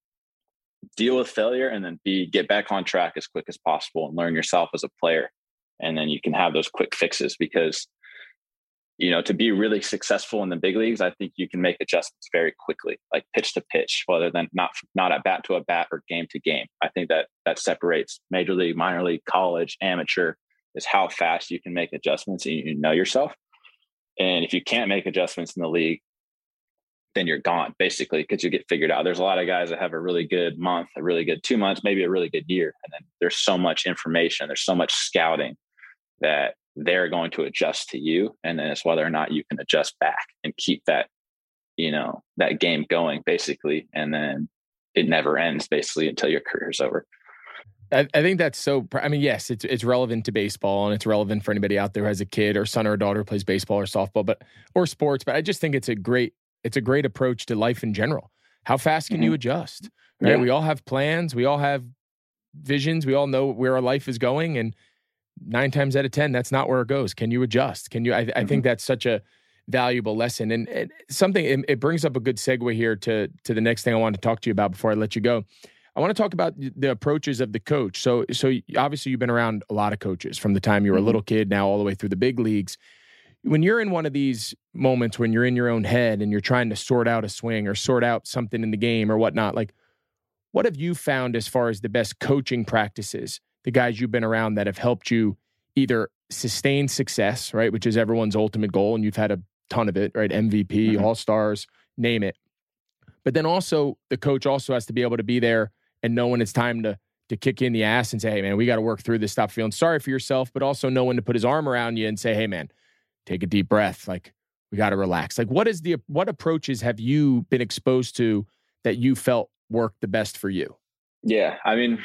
deal with failure and then be get back on track as quick as possible and learn yourself as a player. And then you can have those quick fixes because you know to be really successful in the big leagues i think you can make adjustments very quickly like pitch to pitch rather than not not at bat to a bat or game to game. I think that that separates major league minor league college amateur is how fast you can make adjustments and you know yourself. And if you can't make adjustments in the league then you're gone basically because you get figured out. There's a lot of guys that have a really good month, a really good two months, maybe a really good year. And then there's so much information, there's so much scouting that they're going to adjust to you. And then it's whether or not you can adjust back and keep that, you know, that game going basically. And then it never ends basically until your career's over. I, think that's so. I mean, yes, it's it's relevant to baseball and it's relevant for anybody out there who has a kid or son or daughter plays baseball or softball, but or sports. But I just think it's a great it's a great approach to life in general. How fast can mm-hmm. you adjust? Right? Yeah. We all have plans. We all have visions. We all know where our life is going, and nine times out of ten, that's not where it goes. Can you adjust? Can you? I, mm-hmm. I think mm-hmm. that's such a valuable lesson, and, and something. It, it brings up a good segue here to to the next thing I want to talk to you about before I let you go. I want to talk about the approaches of the coach. So, so obviously you've been around a lot of coaches from the time you were mm-hmm. a little kid, now all the way through the big leagues when you're in one of these moments when you're in your own head and you're trying to sort out a swing or sort out something in the game or whatnot, like what have you found as far as the best coaching practices, the guys you've been around that have helped you either sustain success, right, which is everyone's ultimate goal, and you've had a ton of it, right? MVP, mm-hmm. all stars, name it. But then also the coach also has to be able to be there and know when it's time to to kick you in the ass and say, hey man, we got to work through this. Stop feeling sorry for yourself, but also know when to put his arm around you and say, hey man, take a deep breath. Like we got to relax. Like what is the what approaches have you been exposed to that you felt worked the best for you? Yeah, I mean,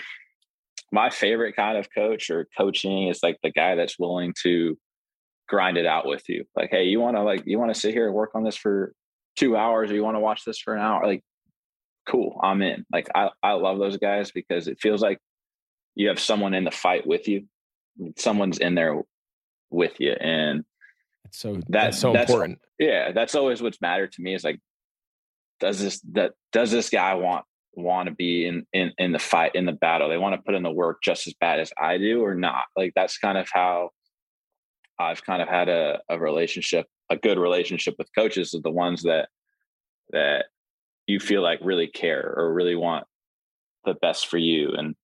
my favorite kind of coach or coaching is like the guy that's willing to grind it out with you. Like, hey, you want to like you want to sit here and work on this for two hours, or you want to watch this for an hour? Like, cool, I'm in. Like, I I love those guys because it feels like you have someone in the fight with you. Someone's in there with you, and so that, that's so that's, important. Yeah, that's always what's mattered to me is like, does this that does this guy want want to be in in in the fight in the battle? They want to put in the work just as bad as I do, or not? Like that's kind of how I've kind of had a, a relationship, a good relationship with coaches, are the ones that that you feel like really care or really want the best for you and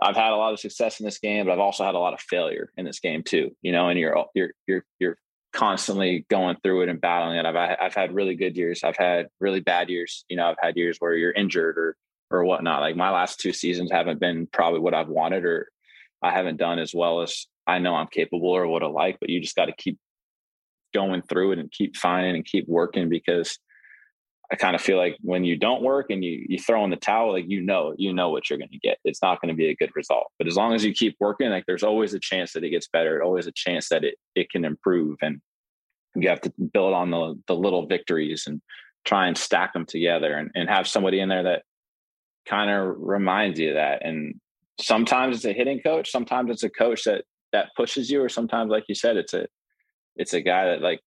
I've had a lot of success in this game, but I've also had a lot of failure in this game too. You know, and you're you're you're you're constantly going through it and battling it. I've I've had really good years. I've had really bad years. You know, I've had years where you're injured or or whatnot. Like my last two seasons haven't been probably what I've wanted, or I haven't done as well as I know I'm capable or what I like. But you just got to keep going through it and keep finding and keep working because I kind of feel like when you don't work and you you throw in the towel, like you know, you know what you're going to get. It's not going to be a good result. But as long as you keep working, like there's always a chance that it gets better. Always a chance that it it can improve, and you have to build on the the little victories and try and stack them together, and and have somebody in there that kind of reminds you of that. And sometimes it's a hitting coach, sometimes it's a coach that that pushes you, or sometimes, like you said, it's a it's a guy that like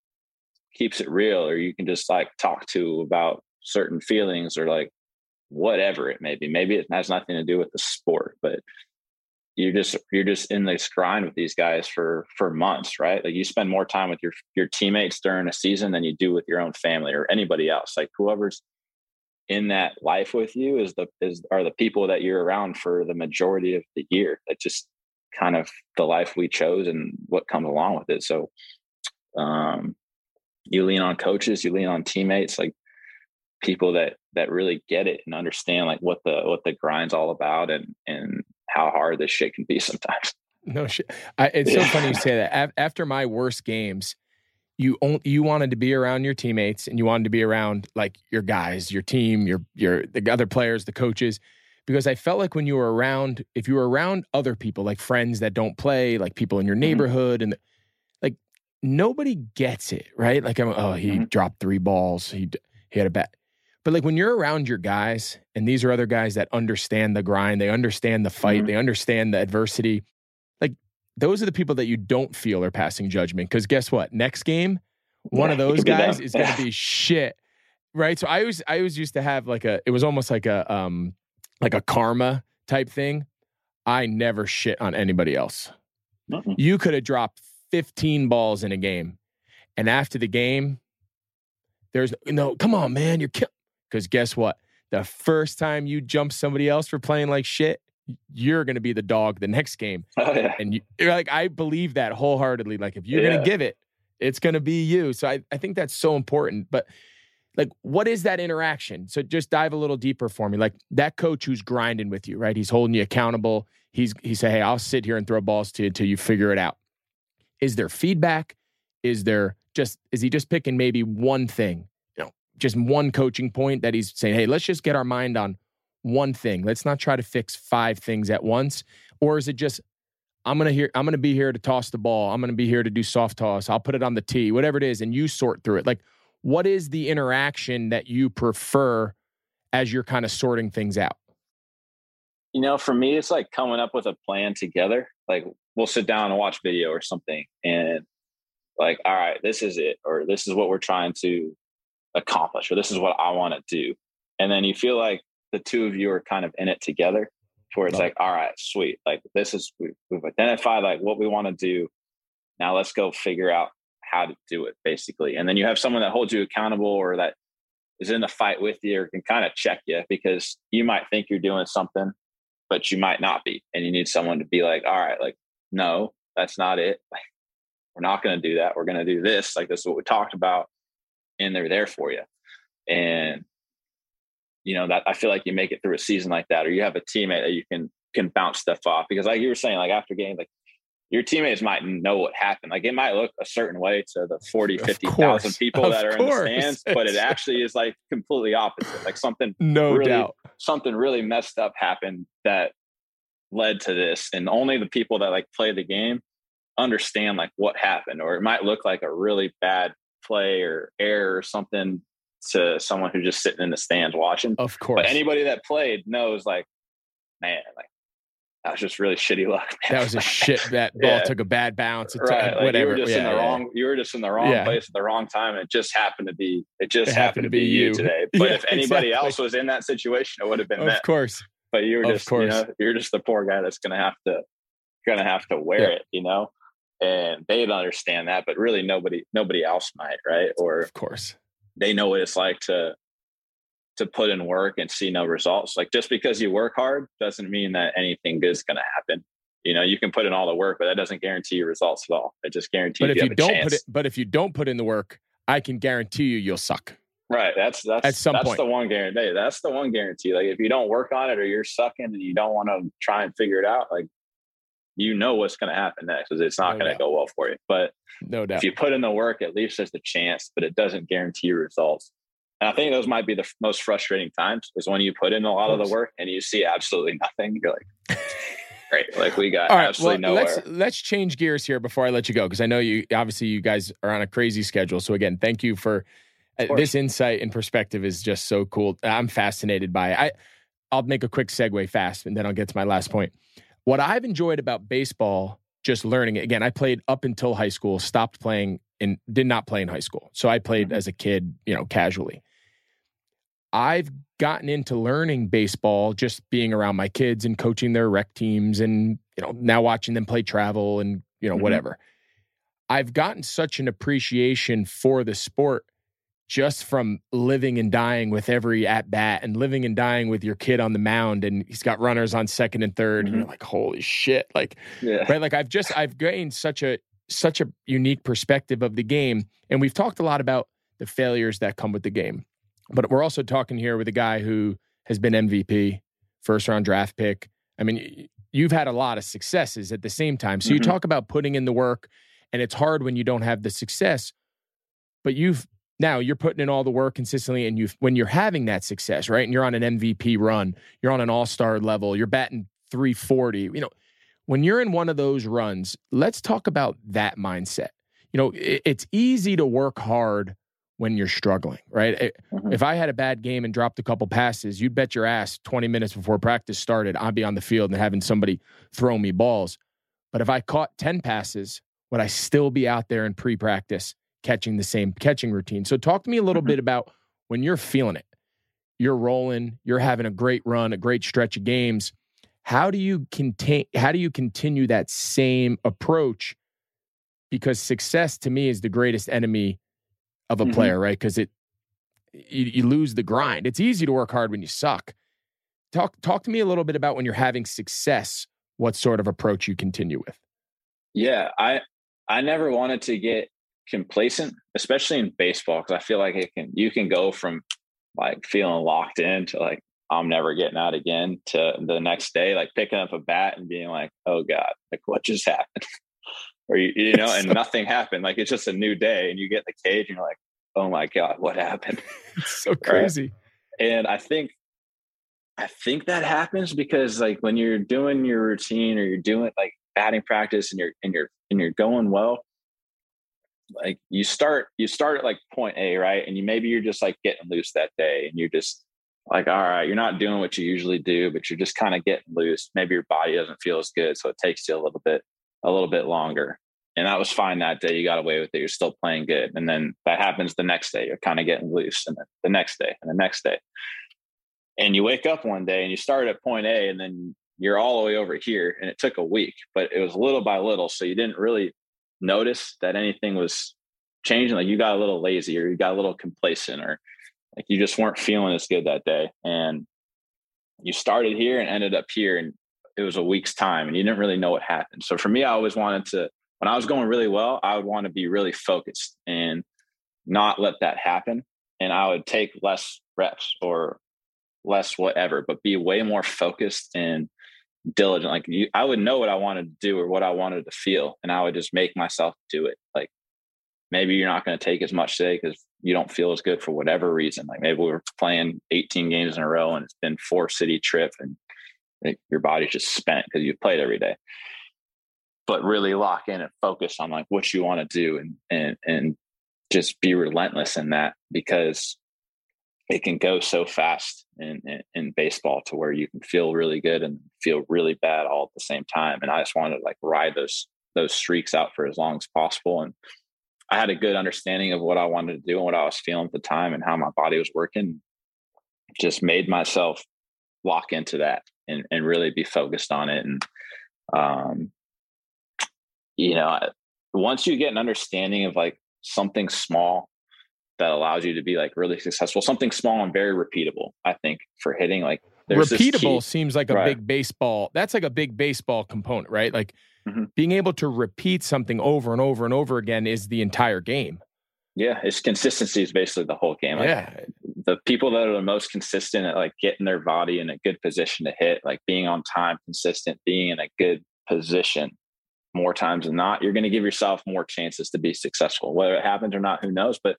keeps it real or you can just like talk to about certain feelings or like whatever it may be. Maybe it has nothing to do with the sport but you're just you're just in this grind with these guys for for months right? Like you spend more time with your your teammates during a season than you do with your own family or anybody else. Like whoever's in that life with you is the is are the people that you're around for the majority of the year. That just kind of the life we chose and what comes along with it. So, um, you lean on coaches, you lean on teammates, like people that that really get it and understand like what the what the grind's all about and and how hard this shit can be sometimes. No shit. I, it's so funny you say that. After my worst games, you only, you wanted to be around your teammates and you wanted to be around like your guys, your team, your your the other players, the coaches, because I felt like when you were around, if you were around other people, like friends that don't play, like people in your mm-hmm. neighborhood, mm-hmm. and nobody gets it, right? Like, I'm, oh, he mm-hmm. dropped three balls, he he had a bat. But like when you're around your guys, and these are other guys that understand the grind, they understand the fight, mm-hmm. they understand the adversity. Like those are the people that you don't feel are passing judgment. Because guess what? Next game, one yeah, of those guys is going to be shit, right? So I always, I always used to have like a. It was almost like a, um, like a karma type thing. I never shit on anybody else. Mm-mm. You could have dropped 15 balls in a game, and after the game, there's no. Come on, man, you're killing because guess what? The first time you jump somebody else for playing like shit, you're going to be the dog the next game. Oh, yeah. And you, are like, I believe that wholeheartedly. Like, if you're yeah. going to give it, it's going to be you. So I, I think that's so important. But like, what is that interaction? So just dive a little deeper for me. Like that coach who's grinding with you, right? He's holding you accountable. He's he say, hey, I'll sit here and throw balls to you until you figure it out. Is there feedback? Is there just is he just picking maybe one thing You know, just one coaching point that he's saying, hey, let's just get our mind on one thing. Let's not try to fix five things at once. Or is it just, I'm gonna hear, I'm gonna be here to toss the ball. I'm gonna be here to do soft toss. I'll put it on the tee, whatever it is, and you sort through it. Like, what is the interaction that you prefer as you're kind of sorting things out? You know, for me, it's like coming up with a plan together. Like we'll sit down and watch video or something and like, all right, this is it, or this is what we're trying to accomplish or this is what I want to do. And then you feel like the two of you are kind of in it together where it's like, all right, sweet. Like this is, we've, we've identified like what we want to do. Now let's go figure out how to do it basically. And then you have someone that holds you accountable or that is in the fight with you or can kind of check you because you might think you're doing something, but you might not be. And you need someone to be like, all right, like, no, that's not it. We're not going to do that. We're going to do this. Like, this is what we talked about and they're there for you. And you know that I feel like you make it through a season like that, or you have a teammate that you can can bounce stuff off. Because like you were saying, like after game, like your teammates might know what happened. Like it might look a certain way to the 40, 50,000 people of that are course. in the stands, but it actually is like completely opposite. Like something no really, doubt. Something really messed up happened that led to this. And only the people that like play the game understand like what happened. Or it might look like a really bad play or error or something to someone who's just sitting in the stands watching. Of course. But anybody that played knows like, man, like that was just really shitty luck. Man. That was a shit. That ball yeah. took a bad bounce. It right. Like whatever. You were just yeah, in the yeah. wrong. You were just in the wrong place at the wrong time. And it just happened to be. It just it happened, happened, to be, you today. But if anybody exactly. else was in that situation, it would have been. Of course. But you were of just. Course. You know, you're just the poor guy that's gonna have to, gonna have to wear it. You know? And they'd understand that but really nobody nobody else might right? Or of course. they know what it's like to to put in work and see no results. Like just because you work hard doesn't mean that anything good is going to happen. You know you can put in all the work but that doesn't guarantee your results at all. It just guarantees but if you, you don't put it but if you don't put in the work i can guarantee you you'll suck right that's that's at some that's point. the one guarantee that's the one guarantee like if you don't work on it or you're sucking and you don't want to try and figure it out like you know what's going to happen next because it's not no going to go well for you. But no doubt, if you put in the work, at least there's the chance, but it doesn't guarantee results. And I think those might be the f- most frustrating times is when you put in a lot of, of the work and you see absolutely nothing. You're like, great, like we got All right, absolutely well, nowhere. Let's let's change gears here before I let you go because I know you obviously you guys are on a crazy schedule. So again, thank you for this insight and perspective is just so cool. I'm fascinated by it. I I'll make a quick segue fast and then I'll get to my last point. What I've enjoyed about baseball, just learning it again, I played up until high school, stopped playing and did not play in high school. So I played mm-hmm. as a kid, you know, casually. I've gotten into learning baseball just being around my kids and coaching their rec teams and, you know, now watching them play travel and, you know, mm-hmm. whatever. I've gotten such an appreciation for the sport just from living and dying with every at bat and living and dying with your kid on the mound and he's got runners on second and 3rd mm-hmm. and you're mm-hmm. like holy shit like yeah. right like I've just I've gained such a such a unique perspective of the game and we've talked a lot about the failures that come with the game but we're also talking here with a guy who has been MVP first round draft pick I mean you've had a lot of successes at the same time so mm-hmm. you talk about putting in the work and it's hard when you don't have the success but you've now you're putting in all the work consistently, and you when you're having that success, right? And you're on an MVP run, you're on an All Star level, you're batting 340. You know, when you're in one of those runs, let's talk about that mindset. You know, it, it's easy to work hard when you're struggling, right? Mm-hmm. If I had a bad game and dropped a couple passes, you'd bet your ass 20 minutes before practice started, I'd be on the field and having somebody throw me balls. But if I caught 10 passes, would I still be out there in pre practice catching the same catching routine. So talk to me a little mm-hmm. bit about when you're feeling it. You're rolling, you're having a great run, a great stretch of games. How do you contain how do you continue that same approach? Because success to me is the greatest enemy of a mm-hmm. player, right? Because it you, you lose the grind. It's easy to work hard when you suck. Talk talk to me a little bit about when you're having success, what sort of approach you continue with. Yeah, I I never wanted to get complacent, especially in baseball, because I feel like it can you can go from like feeling locked in to like I'm never getting out again to the next day, like picking up a bat and being like, oh God, like what just happened? or you, you know, and nothing happened. Like it's just a new day and you get in the cage and you're like, oh my God, what happened? It's so crazy. Right? And I think I think that happens because like when you're doing your routine or you're doing like batting practice and you're and you're and you're going well, like you start you start at like point A, right? And you maybe you're just like getting loose that day and you're just like, all right, you're not doing what you usually do, but you're just kind of getting loose. Maybe your body doesn't feel as good. So it takes you a little bit, a little bit longer. And that was fine that day. You got away with it. You're still playing good. And then that happens the next day. You're kind of getting loose. And then the next day and the next day. And you wake up one day and you start at point A and then you're all the way over here. And it took a week, but it was little by little. So you didn't really notice that anything was changing. Like you got a little lazy or you got a little complacent or like you just weren't feeling as good that day. And you started here and ended up here and it was a week's time and you didn't really know what happened. So for me, I always wanted to, when I was going really well, I would want to be really focused and not let that happen. And I would take less reps or less whatever, but be way more focused and diligent. Like you, I would know what I wanted to do or what I wanted to feel, and I would just make myself do it. Like maybe you're not going to take as much today because you don't feel as good for whatever reason. Like maybe we are playing 18 games in a row and it's been four city trip and your body's just spent because you've played every day. But really lock in and focus on like what you want to do and and and just be relentless in that because it can go so fast in, in, in, baseball to where you can feel really good and feel really bad all at the same time. And I just wanted to like ride those those streaks out for as long as possible. And I had a good understanding of what I wanted to do and what I was feeling at the time and how my body was working. Just made myself lock into that and, and really be focused on it. And um, you know, once you get an understanding of like something small that allows you to be like really successful. Something small and very repeatable, I think, for hitting. Like repeatable seems like a right. big baseball. That's like a big baseball component, right? Like mm-hmm. being able to repeat something over and over and over again is the entire game. Yeah, it's consistency is basically the whole game. Like, yeah, the people that are the most consistent at like getting their body in a good position to hit, like being on time, consistent, being in a good position more times than not, you're going to give yourself more chances to be successful. Whether it happens or not, who knows? But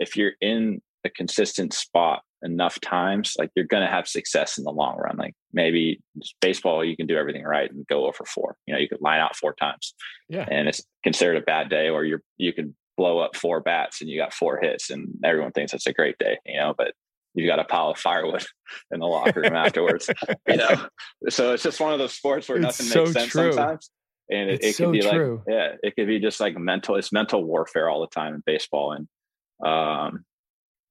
if you're in a consistent spot enough times, like you're going to have success in the long run. Like maybe baseball, you can do everything right and go over four. You know, you could line out four times, yeah, and it's considered a bad day, or you're you can blow up four bats and you got four hits, and everyone thinks it's a great day. You know, but you've got a pile of firewood in the locker room afterwards. You know, so it's just one of those sports where it's nothing so makes sense true. sometimes. And it, it can be true. like, yeah, it could be just like mental. It's mental warfare all the time in baseball, and um,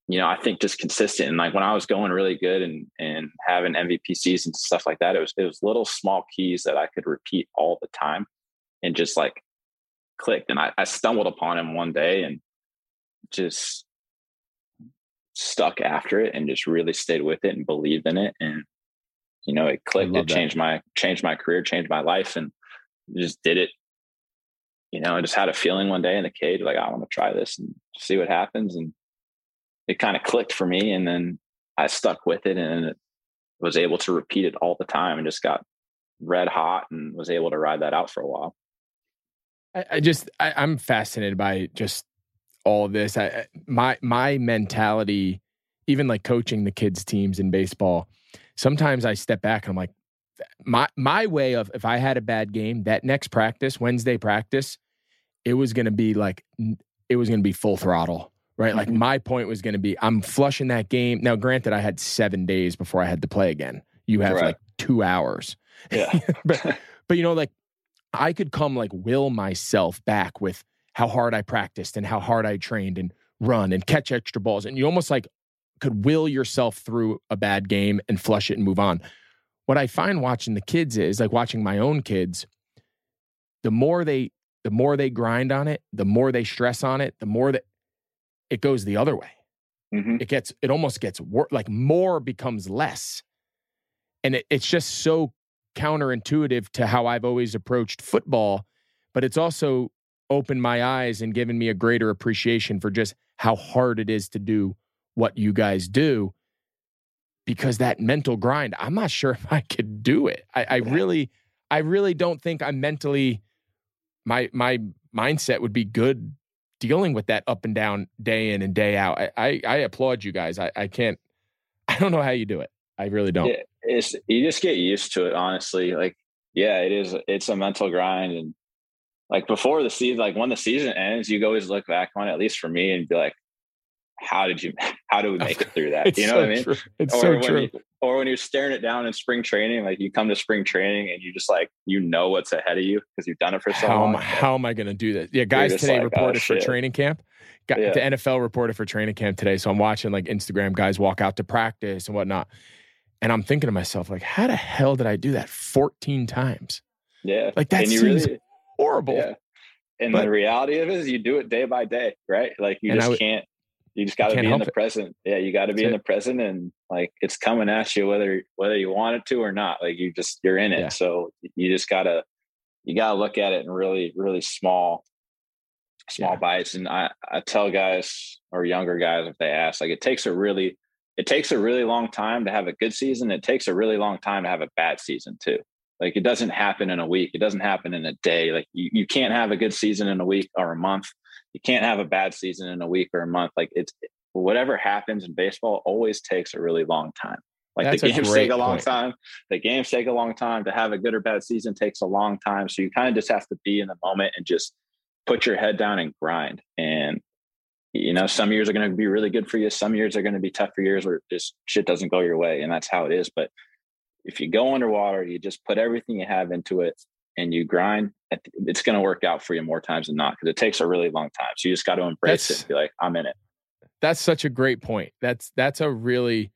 you know, I think just consistent. And like when I was going really good and and having MVP seasons and stuff like that, it was it was little small keys that I could repeat all the time and just like clicked. And I, I stumbled upon him one day and just stuck after it and just really stayed with it and believed in it. And, you know, it clicked, it changed that. my, changed my career, changed my life and just did it. You know, I just had a feeling one day in the cage, like, I want to try this and see what happens. And it kind of clicked for me. And then I stuck with it and was able to repeat it all the time and just got red hot and was able to ride that out for a while. I, I just I, am fascinated by just all of this. I, my my mentality, even like coaching the kids teams in baseball, sometimes I step back and I'm like, my my way of if I had a bad game, that next practice, Wednesday practice, it was going to be like it was going to be full throttle, right? Like mm-hmm. my point was going to be I'm flushing that game. Now, granted, I had seven days before I had to play again. You have right. like two hours. Yeah, but but you know like I could come like will myself back with how hard I practiced and how hard I trained and run and catch extra balls. And you almost like could will yourself through a bad game and flush it and move on. What I find watching the kids is like watching my own kids, the more they the more they grind on it, the more they stress on it, the more that it goes the other way. Mm-hmm. It gets it almost gets wor- like more becomes less. And it, it's just so counterintuitive to how I've always approached football, but it's also opened my eyes and given me a greater appreciation for just how hard it is to do what you guys do. Because that mental grind, I'm not sure if I could do it. I, I really, I really don't think I'm mentally my my mindset would be good dealing with that up and down day in and day out. I I, I applaud you guys. I, I can't I don't know how you do it. I really don't. Yeah, it's you just get used to it, honestly. Like, yeah, it is. It's a mental grind, and like before the season, like when the season ends, you always look back on it, at least for me, and be like, how did you? How do we make it through that? you know so what I mean? True. It's or so when true. You, or when you're staring it down in spring training, like you come to spring training and you just like you know what's ahead of you because you've done it for so how long. Am, how am I going to do this? Yeah, guys today like, oh, reported oh, for training camp. Got, yeah. The NFL reported for training camp today, so I'm watching like Instagram guys walk out to practice and whatnot. And I'm thinking to myself, like, how the hell did I do that 14 times? Yeah. Like that seems really, horrible. Yeah. And but, the reality of it is you do it day by day, right? Like you just can't you just gotta be in the it. present. Yeah, you gotta be That's in it. the present and like it's coming at you whether whether you want it to or not. Like you just you're in it. Yeah. So you just gotta you gotta look at it in really, really small small yeah. bites. And I, I tell guys or younger guys if they ask, like it takes a really it takes a really long time to have a good season. It takes a really long time to have a bad season too. Like it doesn't happen in a week. It doesn't happen in a day. Like you, you can't have a good season in a week or a month. You can't have a bad season in a week or a month. Like it's whatever happens in baseball always takes a really long time. Like That's the games take a long point. time. The games take a long time to have a good or bad season takes a long time. So you kind of just have to be in the moment and just put your head down and grind. And you know, some years are going to be really good for you. Some years are going to be tough for years where just shit doesn't go your way. And that's how it is. But if you go underwater, you just put everything you have into it and you grind, it's going to work out for you more times than not because it takes a really long time. So you just got to embrace that's, it be like, I'm in it. That's such a great point. That's, that's a really,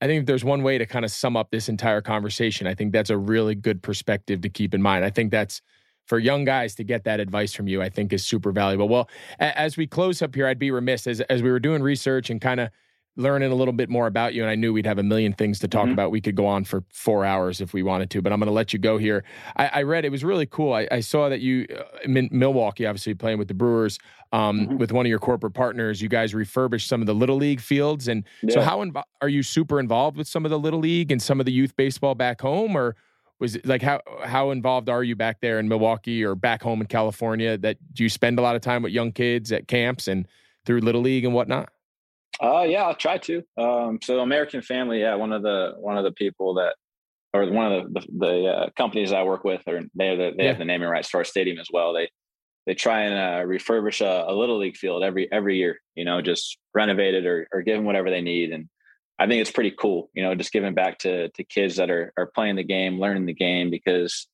I think there's one way to kind of sum up this entire conversation. I think that's a really good perspective to keep in mind. I think that's, for young guys to get that advice from you, I think is super valuable. Well, as we close up here, I'd be remiss as as we were doing research and kind of learning a little bit more about you, and I knew we'd have a million things to talk mm-hmm. about. We could go on for four hours if we wanted to, but I'm going to let you go here. I, I, read it was really cool. I, I saw that you uh, in Milwaukee, obviously playing with the Brewers, um, mm-hmm. with one of your corporate partners. You guys refurbished some of the little league fields, and yeah. so how invo- are you super involved with some of the little league and some of the youth baseball back home, or was it like how how involved are you back there in Milwaukee or back home in California? That do you spend a lot of time with young kids at camps and through little league and whatnot? Uh, yeah, I'll try to. Um, so American Family, yeah, one of the one of the people that, or one of the the, the uh, companies I work with, or they have the, they yeah. have the naming rights to our stadium as well. They they try and uh, refurbish a, a, little league field every every year. You know, just renovate it or or give them whatever they need and I think it's pretty cool, you know, just giving back to to kids that are are playing the game, learning the game, because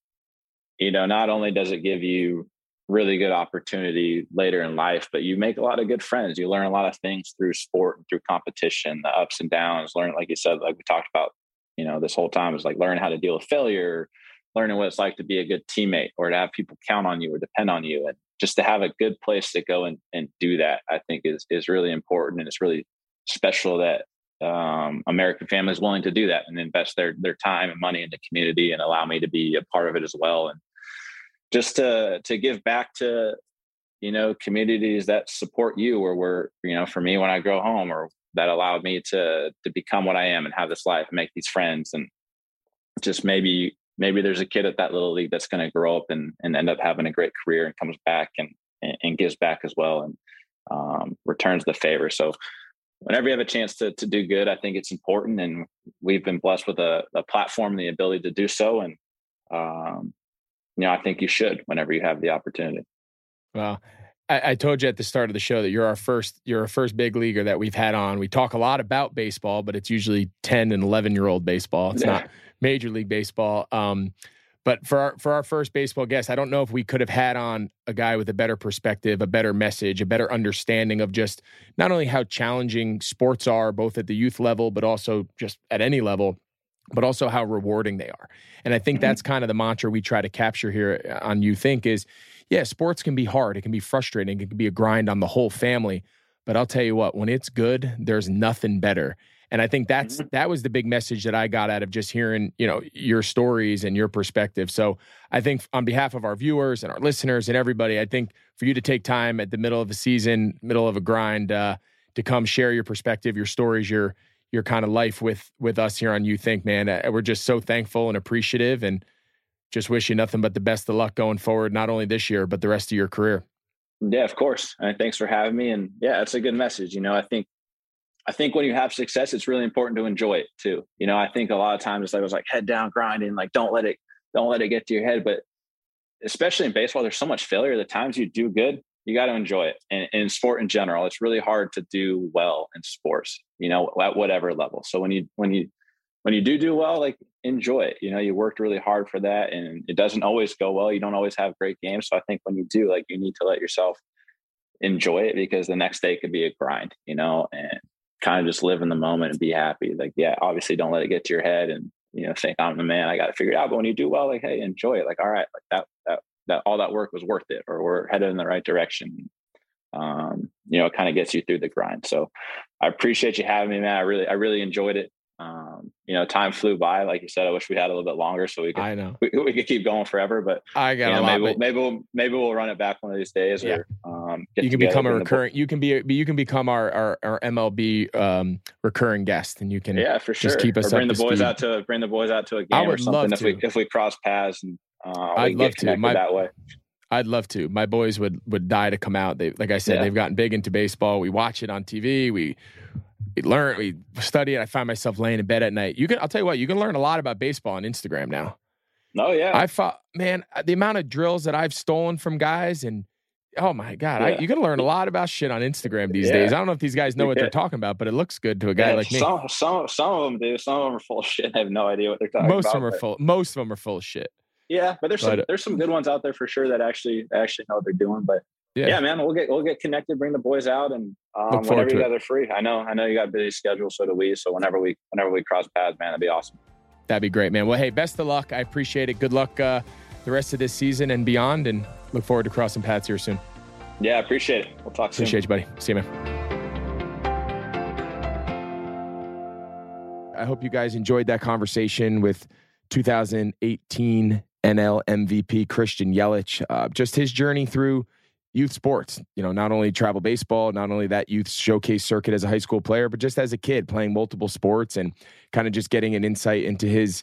you know, not only does it give you really good opportunity later in life, but you make a lot of good friends. You learn a lot of things through sport and through competition, the ups and downs. Learn, like you said, like we talked about, you know, this whole time is like learning how to deal with failure, learning what it's like to be a good teammate or to have people count on you or depend on you, and just to have a good place to go and, and do that. I think is is really important, and it's really special that um, American Family's willing to do that and invest their their time and money in the community and allow me to be a part of it as well. And just to to give back to you know communities that support you or were you know for me when I go home or that allowed me to to become what I am and have this life and make these friends and just maybe maybe there's a kid at that little league that's going to grow up and, and end up having a great career and comes back and and, gives back as well and um, returns the favor. So whenever you have a chance to to do good, I think it's important, and we've been blessed with a, a platform, the ability to do so, and um, you know I think you should whenever you have the opportunity. Well, I, I, told you at the start of the show that you're our first you're our first big leaguer that we've had on. We talk a lot about baseball, but it's usually ten and eleven year old baseball. It's yeah. not Major League Baseball. Um, but for our, for our first baseball guest, I don't know if we could have had on a guy with a better perspective, a better message, a better understanding of just not only how challenging sports are, both at the youth level, but also just at any level, but also how rewarding they are. And I think mm-hmm. that's kind of the mantra we try to capture here on Youth Inc is, yeah, sports can be hard, it can be frustrating, it can be a grind on the whole family. But I'll tell you what, when it's good, there's nothing better. And I think that's mm-hmm. that was the big message that I got out of just hearing, you know, your stories and your perspective. So I think on behalf of our viewers and our listeners and everybody, I think for you to take time at the middle of the season, middle of a grind, uh, to come share your perspective, your stories, your your kind of life with with us here on Youth Inc, man. Uh, we're just so thankful and appreciative, and just wish you nothing but the best of luck going forward, not only this year but the rest of your career. Yeah, of course. And thanks for having me. And yeah, it's a good message. You know, I think I think when you have success, it's really important to enjoy it too. You know, I think a lot of times it's like I was like head down grinding, like don't let it don't let it get to your head. But especially in baseball, there's so much failure. The times you do good, you got to enjoy it. And, and in sport in general, it's really hard to do well in sports. You know, at whatever level. So when you when you when you do do well, like enjoy it. You know, you worked really hard for that, and it doesn't always go well. You don't always have great games. So I think when you do, like, you need to let yourself enjoy it because the next day could be a grind. You know, and kind of just live in the moment and be happy. Like, yeah, obviously don't let it get to your head and, you know, think I'm the man, I got to figure it out. But when you do well, like, hey, enjoy it. Like, all right, like that, that, all that work was worth it, or we're headed in the right direction. Um, you know, it kind of gets you through the grind. So I appreciate you having me, man. I really, I really enjoyed it. Um, you know, time flew by. Like you said, I wish we had a little bit longer so we could. I know we, we could keep going forever, but I got you know, maybe we'll, maybe we'll maybe we'll run it back one of these days. Yeah. Or um, you can become a recurring. You can be you can become our our, our MLB um, recurring guest, and you can yeah for sure. Just keep us or bring the boys speed. out to bring the boys out to a game or something if we if we cross paths and uh, I'd love to My, that way. I'd love to. My boys would would die to come out. They like I said, yeah. they've gotten big into baseball. We watch it on TV. We we learn, we study it. I find myself laying in bed at night. You can, I'll tell you what, you can learn a lot about baseball on Instagram now. Oh yeah, I thought, man, the amount of drills that I've stolen from guys, and oh my god, yeah. I, you can learn a lot about shit on Instagram these yeah. days. I don't know if these guys know what they're talking about, but it looks good to a guy yeah, like me. Some, some, some of them do. Some of them are full of shit. I have no idea what they're talking most about. Most of them are full. Most of them are full of shit. Yeah, but there's but, some there's some good ones out there for sure that actually actually know what they're doing. But yeah. yeah, man, we'll get we'll get connected, bring the boys out, and um, whenever you guys are free. I know, I know you got a busy schedule, so do we. So whenever we whenever we cross paths, man, that'd be awesome. That'd be great, man. Well, hey, best of luck. I appreciate it. Good luck uh, the rest of this season and beyond, and look forward to crossing paths here soon. Yeah, appreciate it. We'll talk soon. Appreciate you, buddy. See you, man. I hope you guys enjoyed that conversation with 2018 NL MVP Christian Yelich. Uh, just his journey through youth sports. You know, not only travel baseball, not only that youth showcase circuit as a high school player, but just as a kid playing multiple sports and kind of just getting an insight into his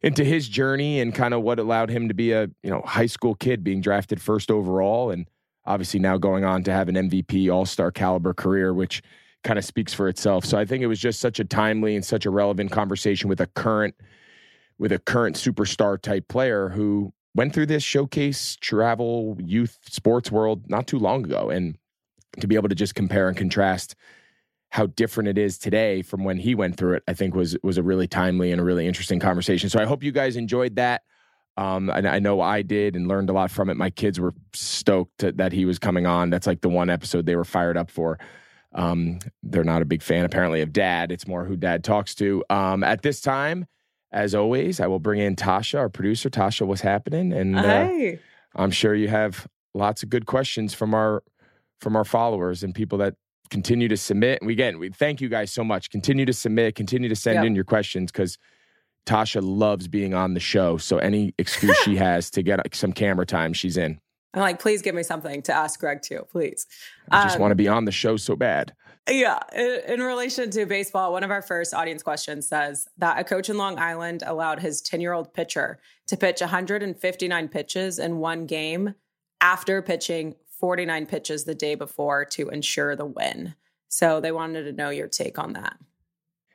into his journey and kind of what allowed him to be a you know high school kid being drafted first overall and obviously now going on to have an MVP All Star caliber career, which kind of speaks for itself. So I think it was just such a timely and such a relevant conversation with a current with a current superstar type player who went through this showcase travel youth sports world not too long ago and to be able to just compare and contrast how different it is today from when he went through it i think was was a really timely and a really interesting conversation so i hope you guys enjoyed that um, I, I know I did and learned a lot from it. My kids were stoked to, that he was coming on. That's like the one episode they were fired up for. Um, they're not a big fan apparently of Dad. It's more who Dad talks to. Um, at this time, as always, I will bring in Tasha, our producer. Tasha, what's happening? And uh, I'm sure you have lots of good questions from our from our followers and people that continue to submit. And we, again, we thank you guys so much. Continue to submit, continue to send Yeah. in your questions because Tasha loves being on the show. So any excuse she has to get some camera time, she's in. I'm like, please give me something to ask Greg too, please. I just Um, want to be on the show so bad. Yeah. In, relation to baseball, one of our first audience questions says that a coach in Long Island allowed his 10 year old pitcher to pitch 159 pitches in one game after pitching 49 pitches the day before to ensure the win. So they wanted to know your take on that.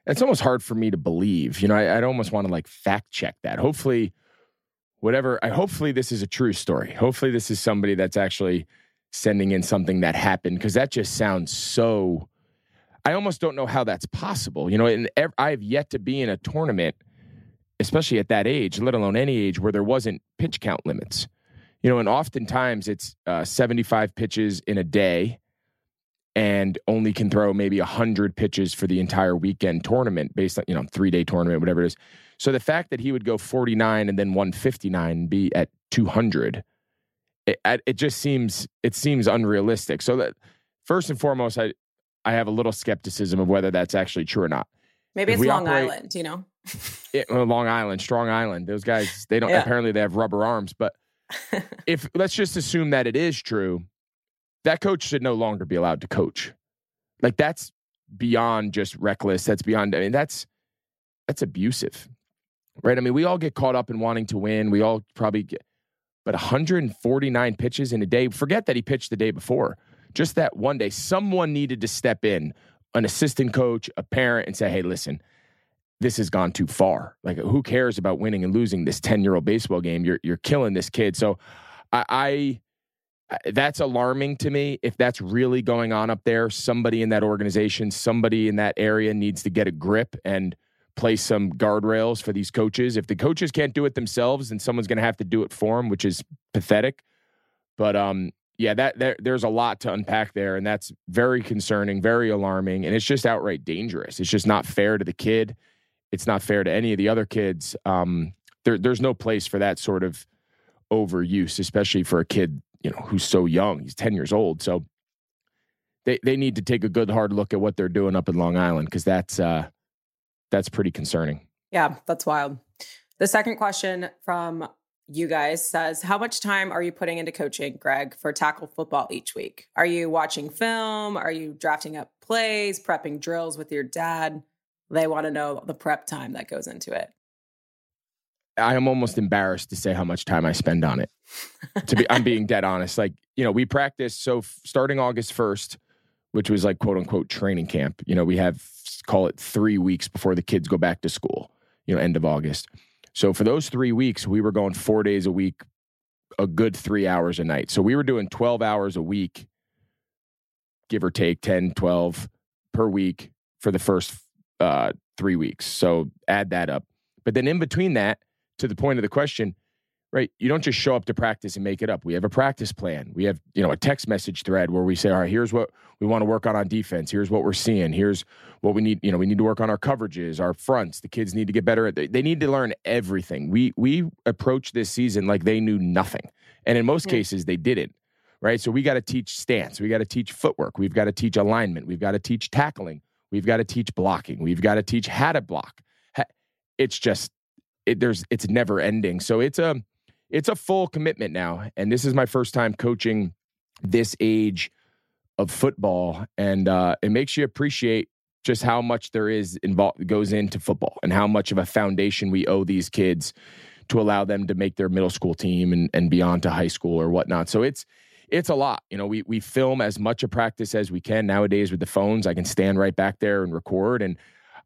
It's almost hard for me to believe. You know, I, I'd almost want to like fact check that. Hopefully, whatever. I hopefully this is a true story. Hopefully, this is somebody that's actually sending in something that happened because that just sounds so. I almost don't know how that's possible. You know, and ev- I have yet to be in a tournament, especially at that age, let alone any age, where there wasn't pitch count limits. You know, and oftentimes it's uh, 75 pitches in a day and only can throw maybe 100 pitches for the entire weekend tournament based on, you know, three day tournament, whatever it is. So the fact that he would go 49 and then 159 and be at 200, it, it just seems, it seems unrealistic. So that first and foremost, I, I have a little skepticism of whether that's actually true or not. Maybe If it's Long operate- Island, you know? It, well, Long Island, Strong Island, those guys, they don't, Yeah. apparently they have rubber arms, but if let's just assume that it is true, that coach should no longer be allowed to coach. Like that's beyond just reckless. That's beyond. I mean, that's that's abusive, right? I mean, we all get caught up in wanting to win. We all probably get, but 149 pitches in a day. Forget that he pitched the day before. Just that one day, someone needed to step in, an assistant coach, a parent, and say, "Hey, listen." This has gone too far. Like, who cares about winning and losing this ten-year-old baseball game? You're you're killing this kid. So, I I- that's alarming to me. If that's really going on up there, somebody in that organization, somebody in that area needs to get a grip and place some guardrails for these coaches. If the coaches can't do it themselves, then someone's going to have to do it for them, which is pathetic. But um, yeah, that there, there's a lot to unpack there, and that's very concerning, very alarming, and it's just outright dangerous. It's just not fair to the kid. It's not fair to any of the other kids. Um, there, there's no place for that sort of overuse, especially for a kid, you know, who's so young. He's 10 years old. So they they need to take a good hard look at what they're doing up in Long Island because that's uh that's pretty concerning. Yeah, that's wild. The second question from you guys says, How much time are you putting into coaching, Greg, for tackle football each week? Are you watching film? Are you drafting up plays, prepping drills with your dad? They want to know the prep time that goes into it. I am almost embarrassed to say how much time I spend on it. To be I'm being dead honest. Like, you know, we practice so f- starting August 1st, which was like quote unquote training camp, you know, we have call it 3 weeks before the kids go back to school, you know, end of August. So for those 3 weeks, we were going 4 days a week, a good 3 hours a night. So we were doing 12 hours a week give or take 10, 12 per week for the first uh, 3 weeks. So add that up. But then in between that, to the point of the question, right? You don't just show up to practice and make it up. We have a practice plan. We have, you know, a text message thread where we say, all right, here's what we want to work on on defense. Here's what we're seeing. Here's what we need. You know, we need to work on our coverages, our fronts. The kids need to get better at. They need to learn everything. We we approach this season like they knew nothing, and in most Yeah. cases they didn't. Right. So we got to teach stance. We got to teach footwork. We've got to teach alignment. We've got to teach tackling. We've got to teach blocking. We've got to teach how to block. It's just it, there's it's never ending. So it's a it's a full commitment now, and this is my first time coaching this age of football, and uh, it makes you appreciate just how much there is involved goes into football and how much of a foundation we owe these kids to allow them to make their middle school team and, and beyond to high school or whatnot. So it's it's a lot. You know, we we film as much of practice as we can nowadays with the phones. I can stand right back there and record, and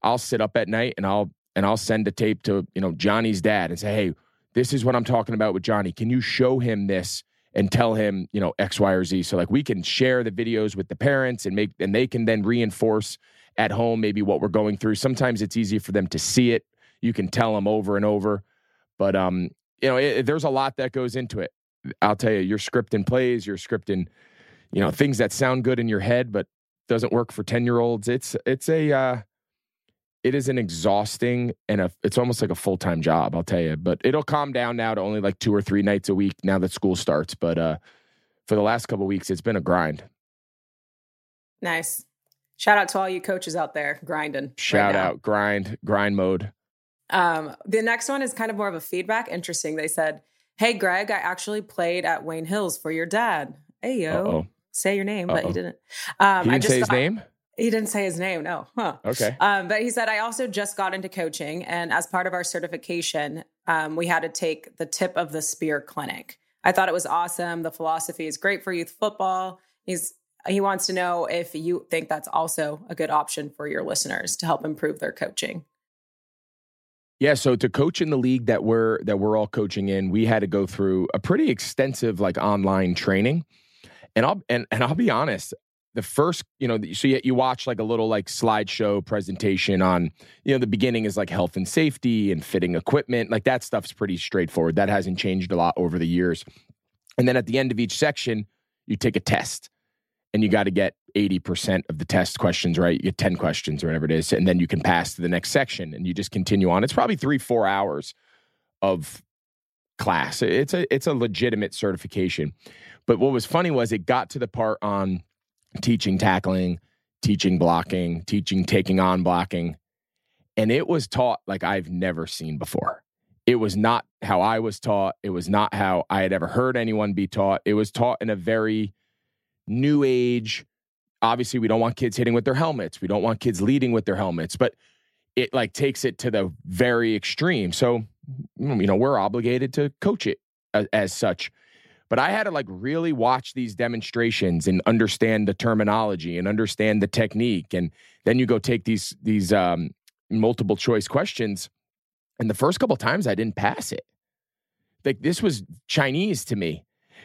I'll sit up at night and I'll and I'll send a tape to you know Johnny's dad and say, hey, this is what I'm talking about with Johnny. Can you show him this and tell him you know X, Y, or Z? So like we can share the videos with the parents and make and they can then reinforce at home maybe what we're going through. Sometimes it's easy for them to see it. You can tell them over and over, but um, you know, it, there's a lot that goes into it. I'll tell you, you're scripting plays, you're scripting, you know, things that sound good in your head but doesn't work for ten year olds. It's it's a uh, it is an exhausting and a it's almost like a full time job. I'll tell you, but it'll calm down now to only like two or three nights a week now that school starts. But uh, for the last couple of weeks, it's been a grind. Nice. Shout out to all you coaches out there grinding. Shout right out, grind, grind mode. Um, the next one is kind of more of a feedback. Interesting. They said, Hey, Greg, I actually played at Wayne Hills for your dad. Hey, yo. Uh-oh. Say your name, but Uh-oh. he didn't. Um, he didn't I just say his name? He didn't say his name. No. Huh. Okay. Um, but he said, I also just got into coaching. And as part of our certification, um, we had to take the tip of the spear clinic. I thought it was awesome. The philosophy is great for youth football. He's he wants to know if you think that's also a good option for your listeners to help improve their coaching. Yeah, so to coach in the league that we're that we're all coaching in, we had to go through a pretty extensive like online training. And I'll and, and I'll be honest, the first, you know, so you, you watch like a little like slideshow presentation on, you know, the beginning is like health and safety and fitting equipment. Like that stuff's pretty straightforward. That hasn't changed a lot over the years. And then at the end of each section, you take a test and you got to get 80% of the test questions right. You get 10 questions or whatever it is. And then you can pass to the next section and you just continue on. It's probably three, four hours of class. It's a it's a legitimate certification. But what was funny was it got to the part on teaching tackling, teaching blocking, teaching taking on blocking. And it was taught like I've never seen before. It was not how I was taught. It was not how I had ever heard anyone be taught. It was taught in a very new age. Obviously, we don't want kids hitting with their helmets. We don't want kids leading with their helmets, but it like takes it to the very extreme. So, you know, we're obligated to coach it as, as such. But I had to like really watch these demonstrations and understand the terminology and understand the technique. And then you go take these these um, multiple choice questions. And the first couple times I didn't pass it. Like this was Chinese to me.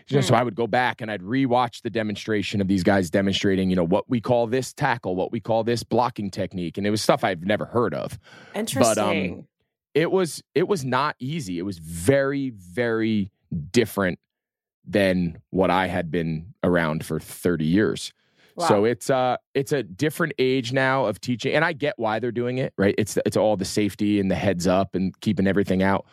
So, mm. so I would go back and I'd rewatch the demonstration of these guys demonstrating, you know, what we call this tackle, what we call this blocking technique, and it was stuff I've never heard of. Interesting. But um, it was it was not easy. It was very very different than what I had been around for 30 years. Wow. So it's uh it's a different age now of teaching and I get why they're doing it, right? It's it's all the safety and the heads up and keeping everything out.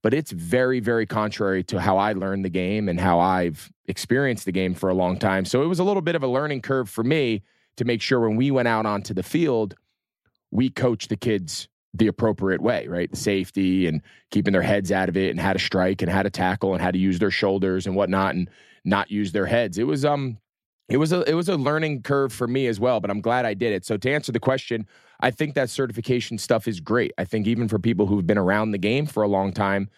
But it's very very contrary to how I learned the game and how I've experienced the game for a long time. So it was a little bit of a learning curve for me to make sure when we went out onto the field we coach the kids the appropriate way, right? Safety and keeping their heads out of it and how to strike and how to tackle and how to use their shoulders and whatnot and not use their heads. It was um it was a it was a learning curve for me as well, but I'm glad I did it. So to answer the question, I think that certification stuff is great. I think even for people who've been around the game for a long time,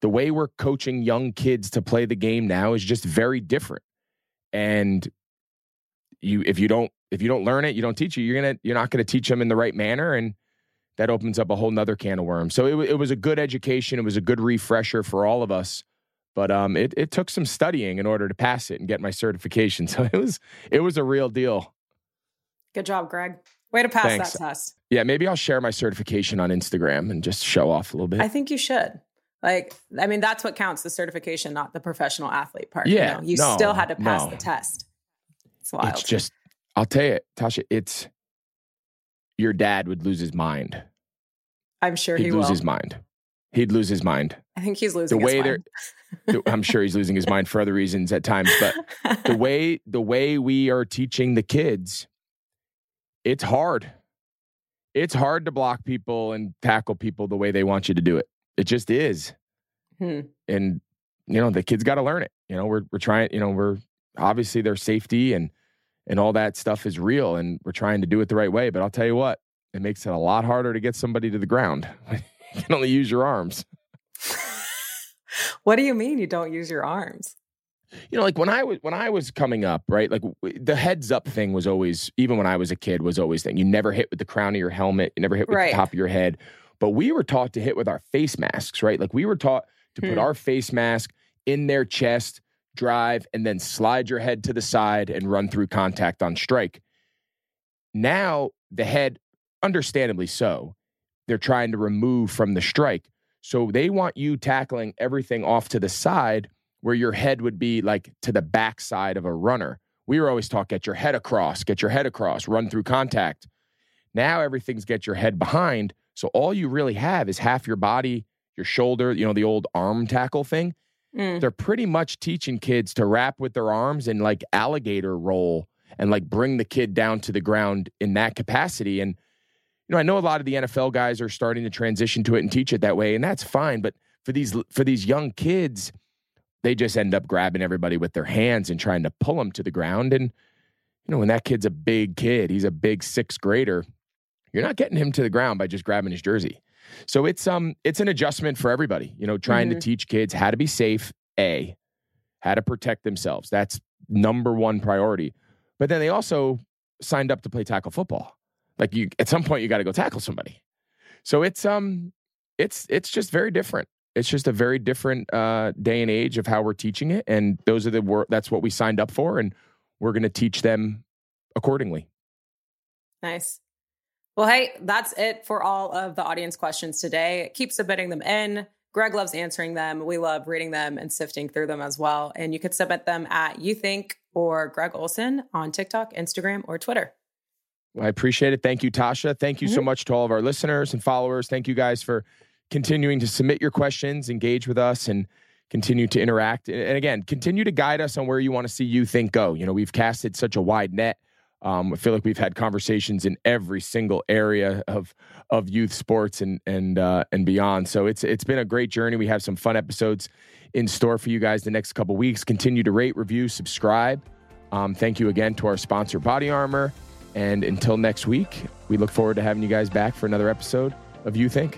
the way we're coaching young kids to play the game now is just very different. And you if you don't if you don't learn it, you don't teach it, you're gonna you're not gonna teach them in the right manner and that opens up a whole nother can of worms. So it, it was a good education. It was a good refresher for all of us. But um, it, it took some studying in order to pass it and get my certification. So it was it was a real deal. Good job, Greg. Way to pass Thanks. that test. Yeah, maybe I'll share my certification on Instagram and just show off a little bit. I think you should. Like, I mean, that's what counts the certification, not the professional athlete part. Yeah. You, know? you no, still had to pass no. the test. It's wild. It's just, I'll tell you, Tasha, it's your dad would lose his mind. I'm sure he'd he lose will. his mind. He'd lose his mind. I think he's losing the way they're. I'm sure he's losing his mind for other reasons at times, but the way the way we are teaching the kids, it's hard. It's hard to block people and tackle people the way they want you to do it. It just is. Hmm. And you know, the kids got to learn it. You know, we're we're trying. You know, we're obviously their safety and and all that stuff is real, and we're trying to do it the right way. But I'll tell you what, it makes it a lot harder to get somebody to the ground. you can only use your arms. what do you mean you don't use your arms? You know, like when I was when I was coming up, right? Like the heads up thing was always, even when I was a kid, was always thing. You never hit with the crown of your helmet. You never hit with right. the top of your head. But we were taught to hit with our face masks, right? Like we were taught to hmm. put our face mask in their chest, drive, and then slide your head to the side and run through contact on strike. Now the head understandably so, they're trying to remove from the strike. So they want you tackling everything off to the side where your head would be like to the backside of a runner. We were always taught get your head across, get your head across, run through contact. Now everything's get your head behind. So all you really have is half your body, your shoulder, you know, the old arm tackle thing. Mm. They're pretty much teaching kids to wrap with their arms and like alligator roll and like bring the kid down to the ground in that capacity. And, you know, I know a lot of the NFL guys are starting to transition to it and teach it that way, and that's fine. But for these for these young kids, they just end up grabbing everybody with their hands and trying to pull them to the ground. And, you know, when that kid's a big kid, he's a big sixth grader, you're not getting him to the ground by just grabbing his jersey. So it's um it's an adjustment for everybody, you know, trying mm-hmm. to teach kids how to be safe, A, how to protect themselves. That's number one priority. But then they also signed up to play tackle football. Like you at some point you got to go tackle somebody. So it's um it's it's just very different. It's just a very different uh, day and age of how we're teaching it, and those are the work. That's what we signed up for, and we're going to teach them accordingly. Nice. Well, hey, that's it for all of the audience questions today. Keep submitting them in. Greg loves answering them. We love reading them and sifting through them as well. And you could submit them at Youth Inc or Greg Olsen on TikTok, Instagram, or Twitter. I appreciate it. Thank you, Tasha. Thank you mm-hmm. so much to all of our listeners and followers. Thank you guys for continuing to submit your questions, engage with us, and continue to interact. And again, continue to guide us on where you want to see Youth Inc go. You know, we've casted such a wide net. Um, I feel like we've had conversations in every single area of of youth sports and and uh, and beyond. So it's it's been a great journey. We have some fun episodes in store for you guys the next couple weeks. Continue to rate, review, subscribe. Um, thank you again to our sponsor, Body Armor. And until next week, we look forward to having you guys back for another episode of Youth Inc.